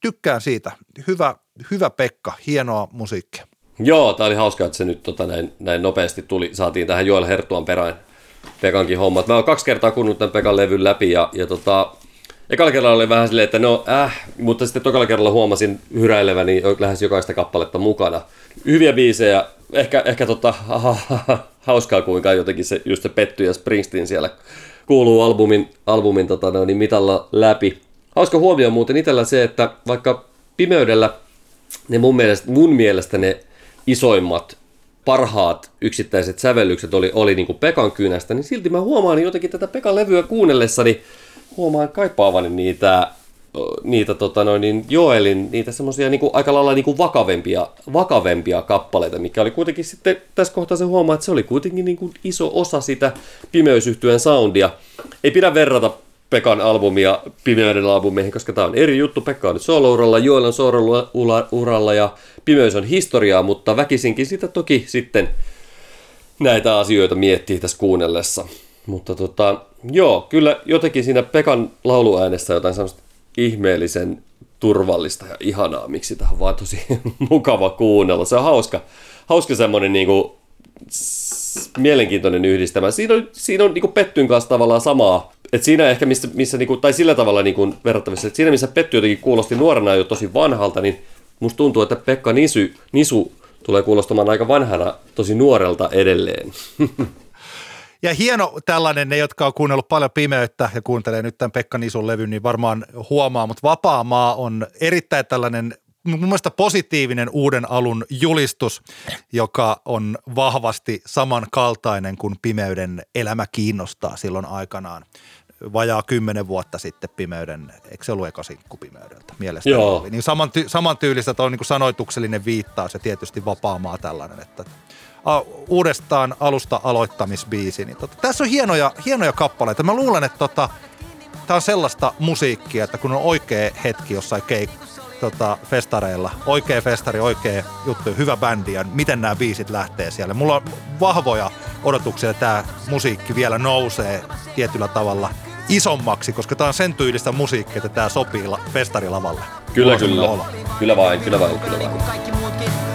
tykkään siitä. Hyvä, hyvä Pekka, hienoa musiikkia. Joo, tää oli hauska, että se nyt tota, näin, näin nopeasti tuli. Saatiin tähän Joel Herttuan perään Pekankin hommat. Mä oon kaksi kertaa kuunnut tämän Pekan levyn läpi ja, ja tota, Ekalla kerralla oli vähän silleen, että no äh, mutta sitten tokalla kerralla huomasin hyräileväni lähes jokaista kappaletta mukana. Hyviä biisejä, ehkä, ehkä tota, ha, ha, ha, hauskaa kuinka jotenkin se, just se Petty ja Springsteen siellä kuuluu albumin, albumin tota, no, niin mitalla läpi. Hauska huomio muuten itsellä se, että vaikka pimeydellä ne mun mielestä, mun mielestä ne isoimmat parhaat yksittäiset sävellykset oli, oli niin kuin Pekan kynästä, niin silti mä huomaan jotenkin tätä Pekan levyä kuunnellessani, huomaan kaipaavani niitä, niitä tota noin, niin Joelin, niitä semmoisia niin aika lailla niin vakavempia, vakavempia kappaleita, mikä oli kuitenkin sitten tässä kohtaa se huomaa, että se oli kuitenkin niin kuin iso osa sitä pimeysyhtyön soundia. Ei pidä verrata Pekan albumia Pimeyden albumeihin, koska tämä on eri juttu. Pekka on nyt solo-uralla, Joel on solo-uralla ja Pimeys on historiaa, mutta väkisinkin sitä toki sitten näitä asioita miettii tässä kuunnellessa. Mutta tota, joo, kyllä jotenkin siinä Pekan lauluäänessä jotain sellaista ihmeellisen turvallista ja ihanaa, miksi tämä on vaan tosi mukava kuunnella. Se on hauska, hauska semmoinen niinku, mielenkiintoinen yhdistelmä. Siinä on, siinä on niinku Pettyn kanssa tavallaan samaa et siinä ehkä, missä, missä niinku, tai sillä tavalla niinku verrattavissa, että siinä missä Petty jotenkin kuulosti nuorena jo tosi vanhalta, niin musta tuntuu, että Pekka Nisu, Nisu tulee kuulostamaan aika vanhana tosi nuorelta edelleen. Ja hieno tällainen, ne jotka on kuunnellut paljon pimeyttä ja kuuntelee nyt tämän Pekka Nisun levyn, niin varmaan huomaa, mutta Vapaa maa on erittäin tällainen mun mielestä positiivinen uuden alun julistus, joka on vahvasti samankaltainen kuin pimeyden elämä kiinnostaa silloin aikanaan vajaa kymmenen vuotta sitten pimeyden, eikö se ollut eka sinkku pimeydeltä mielestäni Joo. oli. Niin saman, ty, samantyylistä, että on niin sanoituksellinen viittaus ja tietysti vapaamaa tällainen, että uudestaan alusta aloittamisbiisi. Niin tota, tässä on hienoja, hienoja kappaleita. Mä luulen, että tota, tämä on sellaista musiikkia, että kun on oikea hetki jossain keik, tota, festareilla, oikea festari, oikea juttu, hyvä bändi ja miten nämä biisit lähtee siellä. Mulla on vahvoja odotuksia, että tämä musiikki vielä nousee tietyllä tavalla isommaksi, koska tämä on sen tyylistä musiikkia, että tämä sopii la- festarilavalle. Kyllä, kyllä. olo. Kyllä vain, kyllä vain, kyllä vain. kaikki muutkin.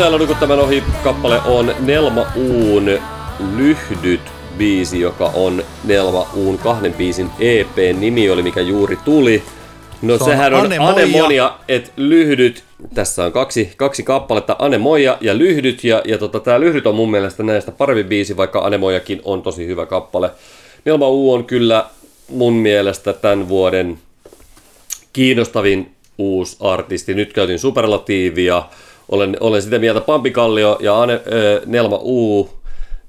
Älä kun tämän ohi kappale on Nelma Uun Lyhdyt biisi, joka on Nelma Uun kahden biisin EP-nimi oli, mikä juuri tuli. No Se sehän on Anemoja. Anemonia, että lyhdyt, tässä on kaksi, kaksi kappaletta, Anemoja ja lyhdyt, ja, ja tota, tää lyhdyt on mun mielestä näistä parempi biisi, vaikka Anemojakin on tosi hyvä kappale. Nelma U on kyllä mun mielestä tämän vuoden kiinnostavin uusi artisti. Nyt käytin superlatiivia. Olen, olen sitä mieltä Pampi Kallio ja Ane, ö, Nelma U.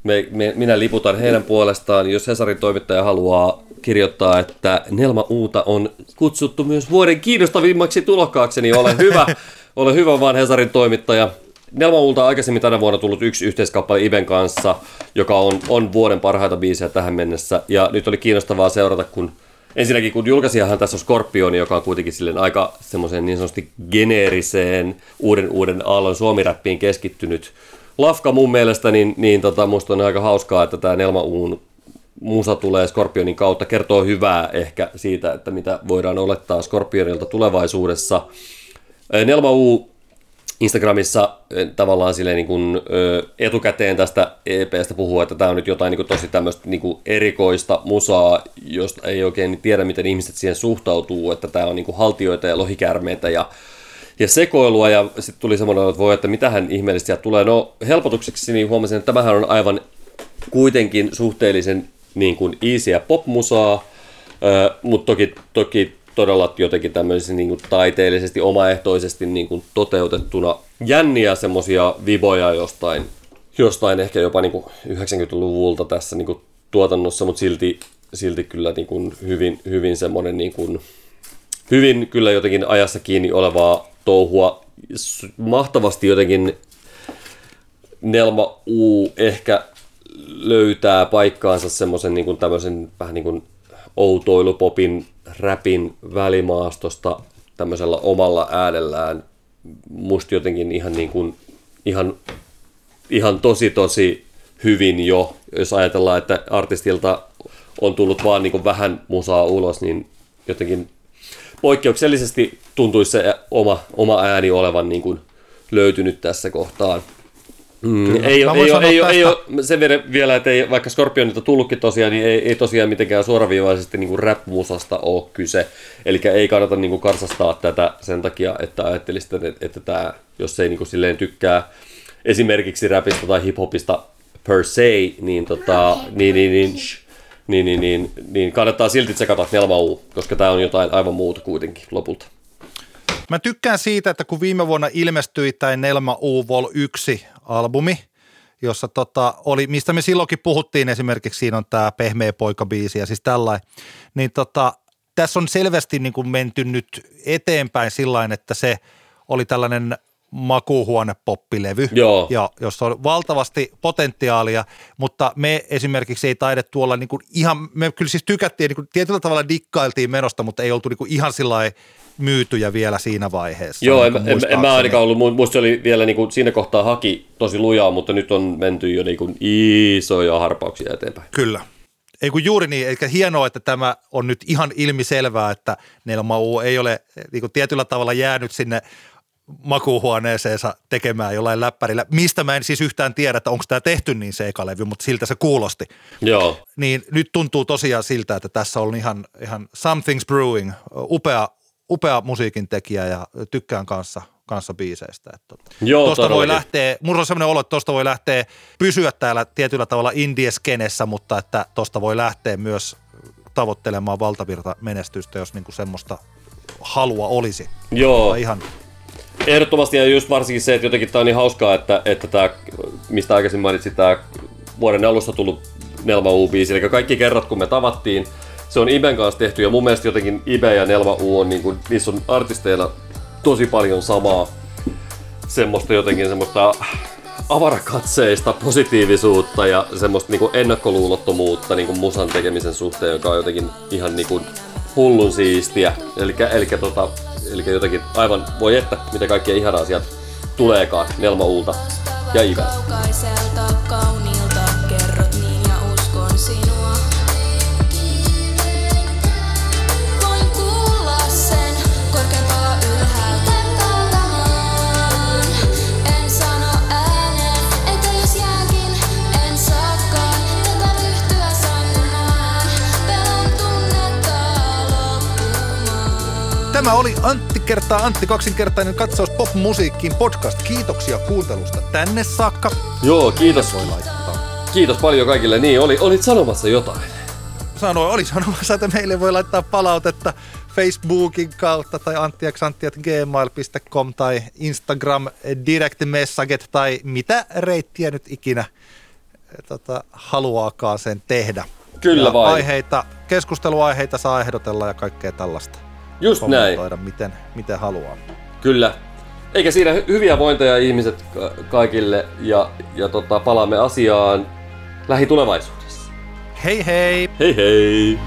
Me, me, minä liputan heidän puolestaan. Jos Hesarin toimittaja haluaa kirjoittaa, että Nelma Uuta on kutsuttu myös vuoden kiinnostavimmaksi tulokkaaksi, niin ole hyvä. ole hyvä vaan Hesarin toimittaja. Nelma Uulta on aikaisemmin tänä vuonna tullut yksi yhteiskappale Iben kanssa, joka on, on vuoden parhaita biisejä tähän mennessä. Ja nyt oli kiinnostavaa seurata, kun Ensinnäkin kun julkaisijahan tässä on Scorpioni, joka on kuitenkin silleen aika semmoiseen niin sanotusti geneeriseen uuden uuden aallon suomiräppiin keskittynyt lafka mun mielestä, niin, niin tota, musta on aika hauskaa, että tämä Nelma Uun musa tulee Scorpionin kautta, kertoo hyvää ehkä siitä, että mitä voidaan olettaa Scorpionilta tulevaisuudessa. Nelma U Instagramissa ö, tavallaan silleen niin kuin, ö, etukäteen tästä EPstä puhuu, että tämä on nyt jotain niin kuin tosi tämmöistä niin kuin erikoista musaa, josta ei oikein tiedä, miten ihmiset siihen suhtautuu, että tämä on niin kuin haltioita ja lohikärmeitä ja, ja sekoilua, ja sitten tuli semmoinen, että voi, että mitähän ihmeellistä sieltä tulee. No helpotukseksi niin huomasin, että tämähän on aivan kuitenkin suhteellisen niin kuin easyä popmusaa, mutta toki, toki todella jotenkin tämmöisen niin kuin taiteellisesti, omaehtoisesti niin kuin toteutettuna jänniä semmoisia viboja jostain, jostain ehkä jopa niin kuin 90-luvulta tässä niin kuin tuotannossa, mutta silti, silti kyllä niin kuin hyvin, hyvin semmoinen niin kuin, hyvin kyllä jotenkin ajassa kiinni olevaa touhua. Mahtavasti jotenkin Nelma U ehkä löytää paikkaansa semmoisen niin kuin tämmöisen vähän niin kuin outoilupopin, räpin välimaastosta tämmöisellä omalla äänellään. Musta jotenkin ihan niin kuin, ihan, ihan tosi tosi hyvin jo, jos ajatellaan, että artistilta on tullut vaan niin kuin vähän musaa ulos, niin jotenkin poikkeuksellisesti tuntuisi se oma, oma ääni olevan niin kuin löytynyt tässä kohtaa. Mm, Kyllä. ei, ole, ei, ole, ei, ole, ei ole, sen verran vielä, että ei, vaikka Scorpionilta tullutkin tosiaan, niin ei, ei tosiaan mitenkään suoraviivaisesti niin rap-musasta ole kyse. Eli ei kannata niin kuin karsastaa tätä sen takia, että ajattelisit, että, että tämä, jos ei niin kuin silleen tykkää esimerkiksi rapista tai hiphopista per se, niin, tota, niin, niin, niin, shh, niin, niin, niin, niin kannattaa silti tsekata Nelma U, koska tämä on jotain aivan muuta kuitenkin lopulta. Mä tykkään siitä, että kun viime vuonna ilmestyi tämä Nelma U Vol 1-albumi, jossa tota oli, mistä me silloinkin puhuttiin esimerkiksi, siinä on tämä Pehmeä poika-biisi ja siis tällainen, niin tota, tässä on selvästi niin kuin menty nyt eteenpäin sillä että se oli tällainen makuuhuonepoppilevy, Joo. ja jossa on valtavasti potentiaalia, mutta me esimerkiksi ei taidettu olla niin kuin ihan, me kyllä siis tykättiin, niin kuin tietyllä tavalla dikkailtiin menosta, mutta ei oltu niin kuin ihan sillä myytyjä vielä siinä vaiheessa. Joo, en, niin kuin en, en mä ainakaan ollut, mu- musta se oli vielä niin kuin, siinä kohtaa haki tosi lujaa, mutta nyt on menty jo niin kuin, isoja harpauksia eteenpäin. Kyllä. Ei kun juuri niin, eli hienoa, että tämä on nyt ihan ilmiselvää, että Nelma U ei ole niin kuin tietyllä tavalla jäänyt sinne makuuhuoneeseensa tekemään jollain läppärillä, mistä mä en siis yhtään tiedä, että onko tämä tehty niin se eka levy, mutta siltä se kuulosti. Joo, Niin nyt tuntuu tosiaan siltä, että tässä on ihan, ihan something's brewing, upea, upea musiikin tekijä ja tykkään kanssa, kanssa biiseistä. Että tota. Joo, tosta voi lähteä, mulla on sellainen olo, että tuosta voi lähteä pysyä täällä tietyllä tavalla indieskenessä, mutta että tuosta voi lähteä myös tavoittelemaan valtavirta menestystä, jos niinku semmoista halua olisi. joo. Ihan Ehdottomasti ja just varsinkin se, että jotenkin tämä on niin hauskaa, että, että tämä, mistä aikaisemmin mainitsin, tämä vuoden alusta tullut Nelma U-biisi, eli kaikki kerrat kun me tavattiin, se on Iben kanssa tehty ja mun mielestä jotenkin Ibe ja Nelma U on, niin kuin, niissä on artisteilla tosi paljon samaa semmoista jotenkin semmoista avarakatseista positiivisuutta ja semmoista niin ennakkoluulottomuutta niin musan tekemisen suhteen, joka on jotenkin ihan niin kuin hullun siistiä. Eli, eli, tota, eli jotenkin aivan voi että, mitä kaikkea ihanaa sieltä tuleekaan Nelma Uulta ja Iveltä. Tämä oli Antti kertaa Antti kaksinkertainen katsaus popmusiikkiin podcast. Kiitoksia kuuntelusta tänne saakka. Joo, kiitos. Voi laittaa. Kiitos paljon kaikille. Niin, oli, olit sanomassa jotain. Sanoin, oli sanomassa, että meille voi laittaa palautetta Facebookin kautta tai anttiaksantti.gmail.com tai Instagram direct messaget tai mitä reittiä nyt ikinä eh, tota, haluaakaan sen tehdä. Kyllä ja vain. Aiheita, keskusteluaiheita saa ehdotella ja kaikkea tällaista. Just näin. Miten, miten haluaa. Kyllä. Eikä siinä hy- hyviä vointeja ihmiset ka- kaikille ja, ja tota, palaamme asiaan lähitulevaisuudessa. Hei hei! Hei hei!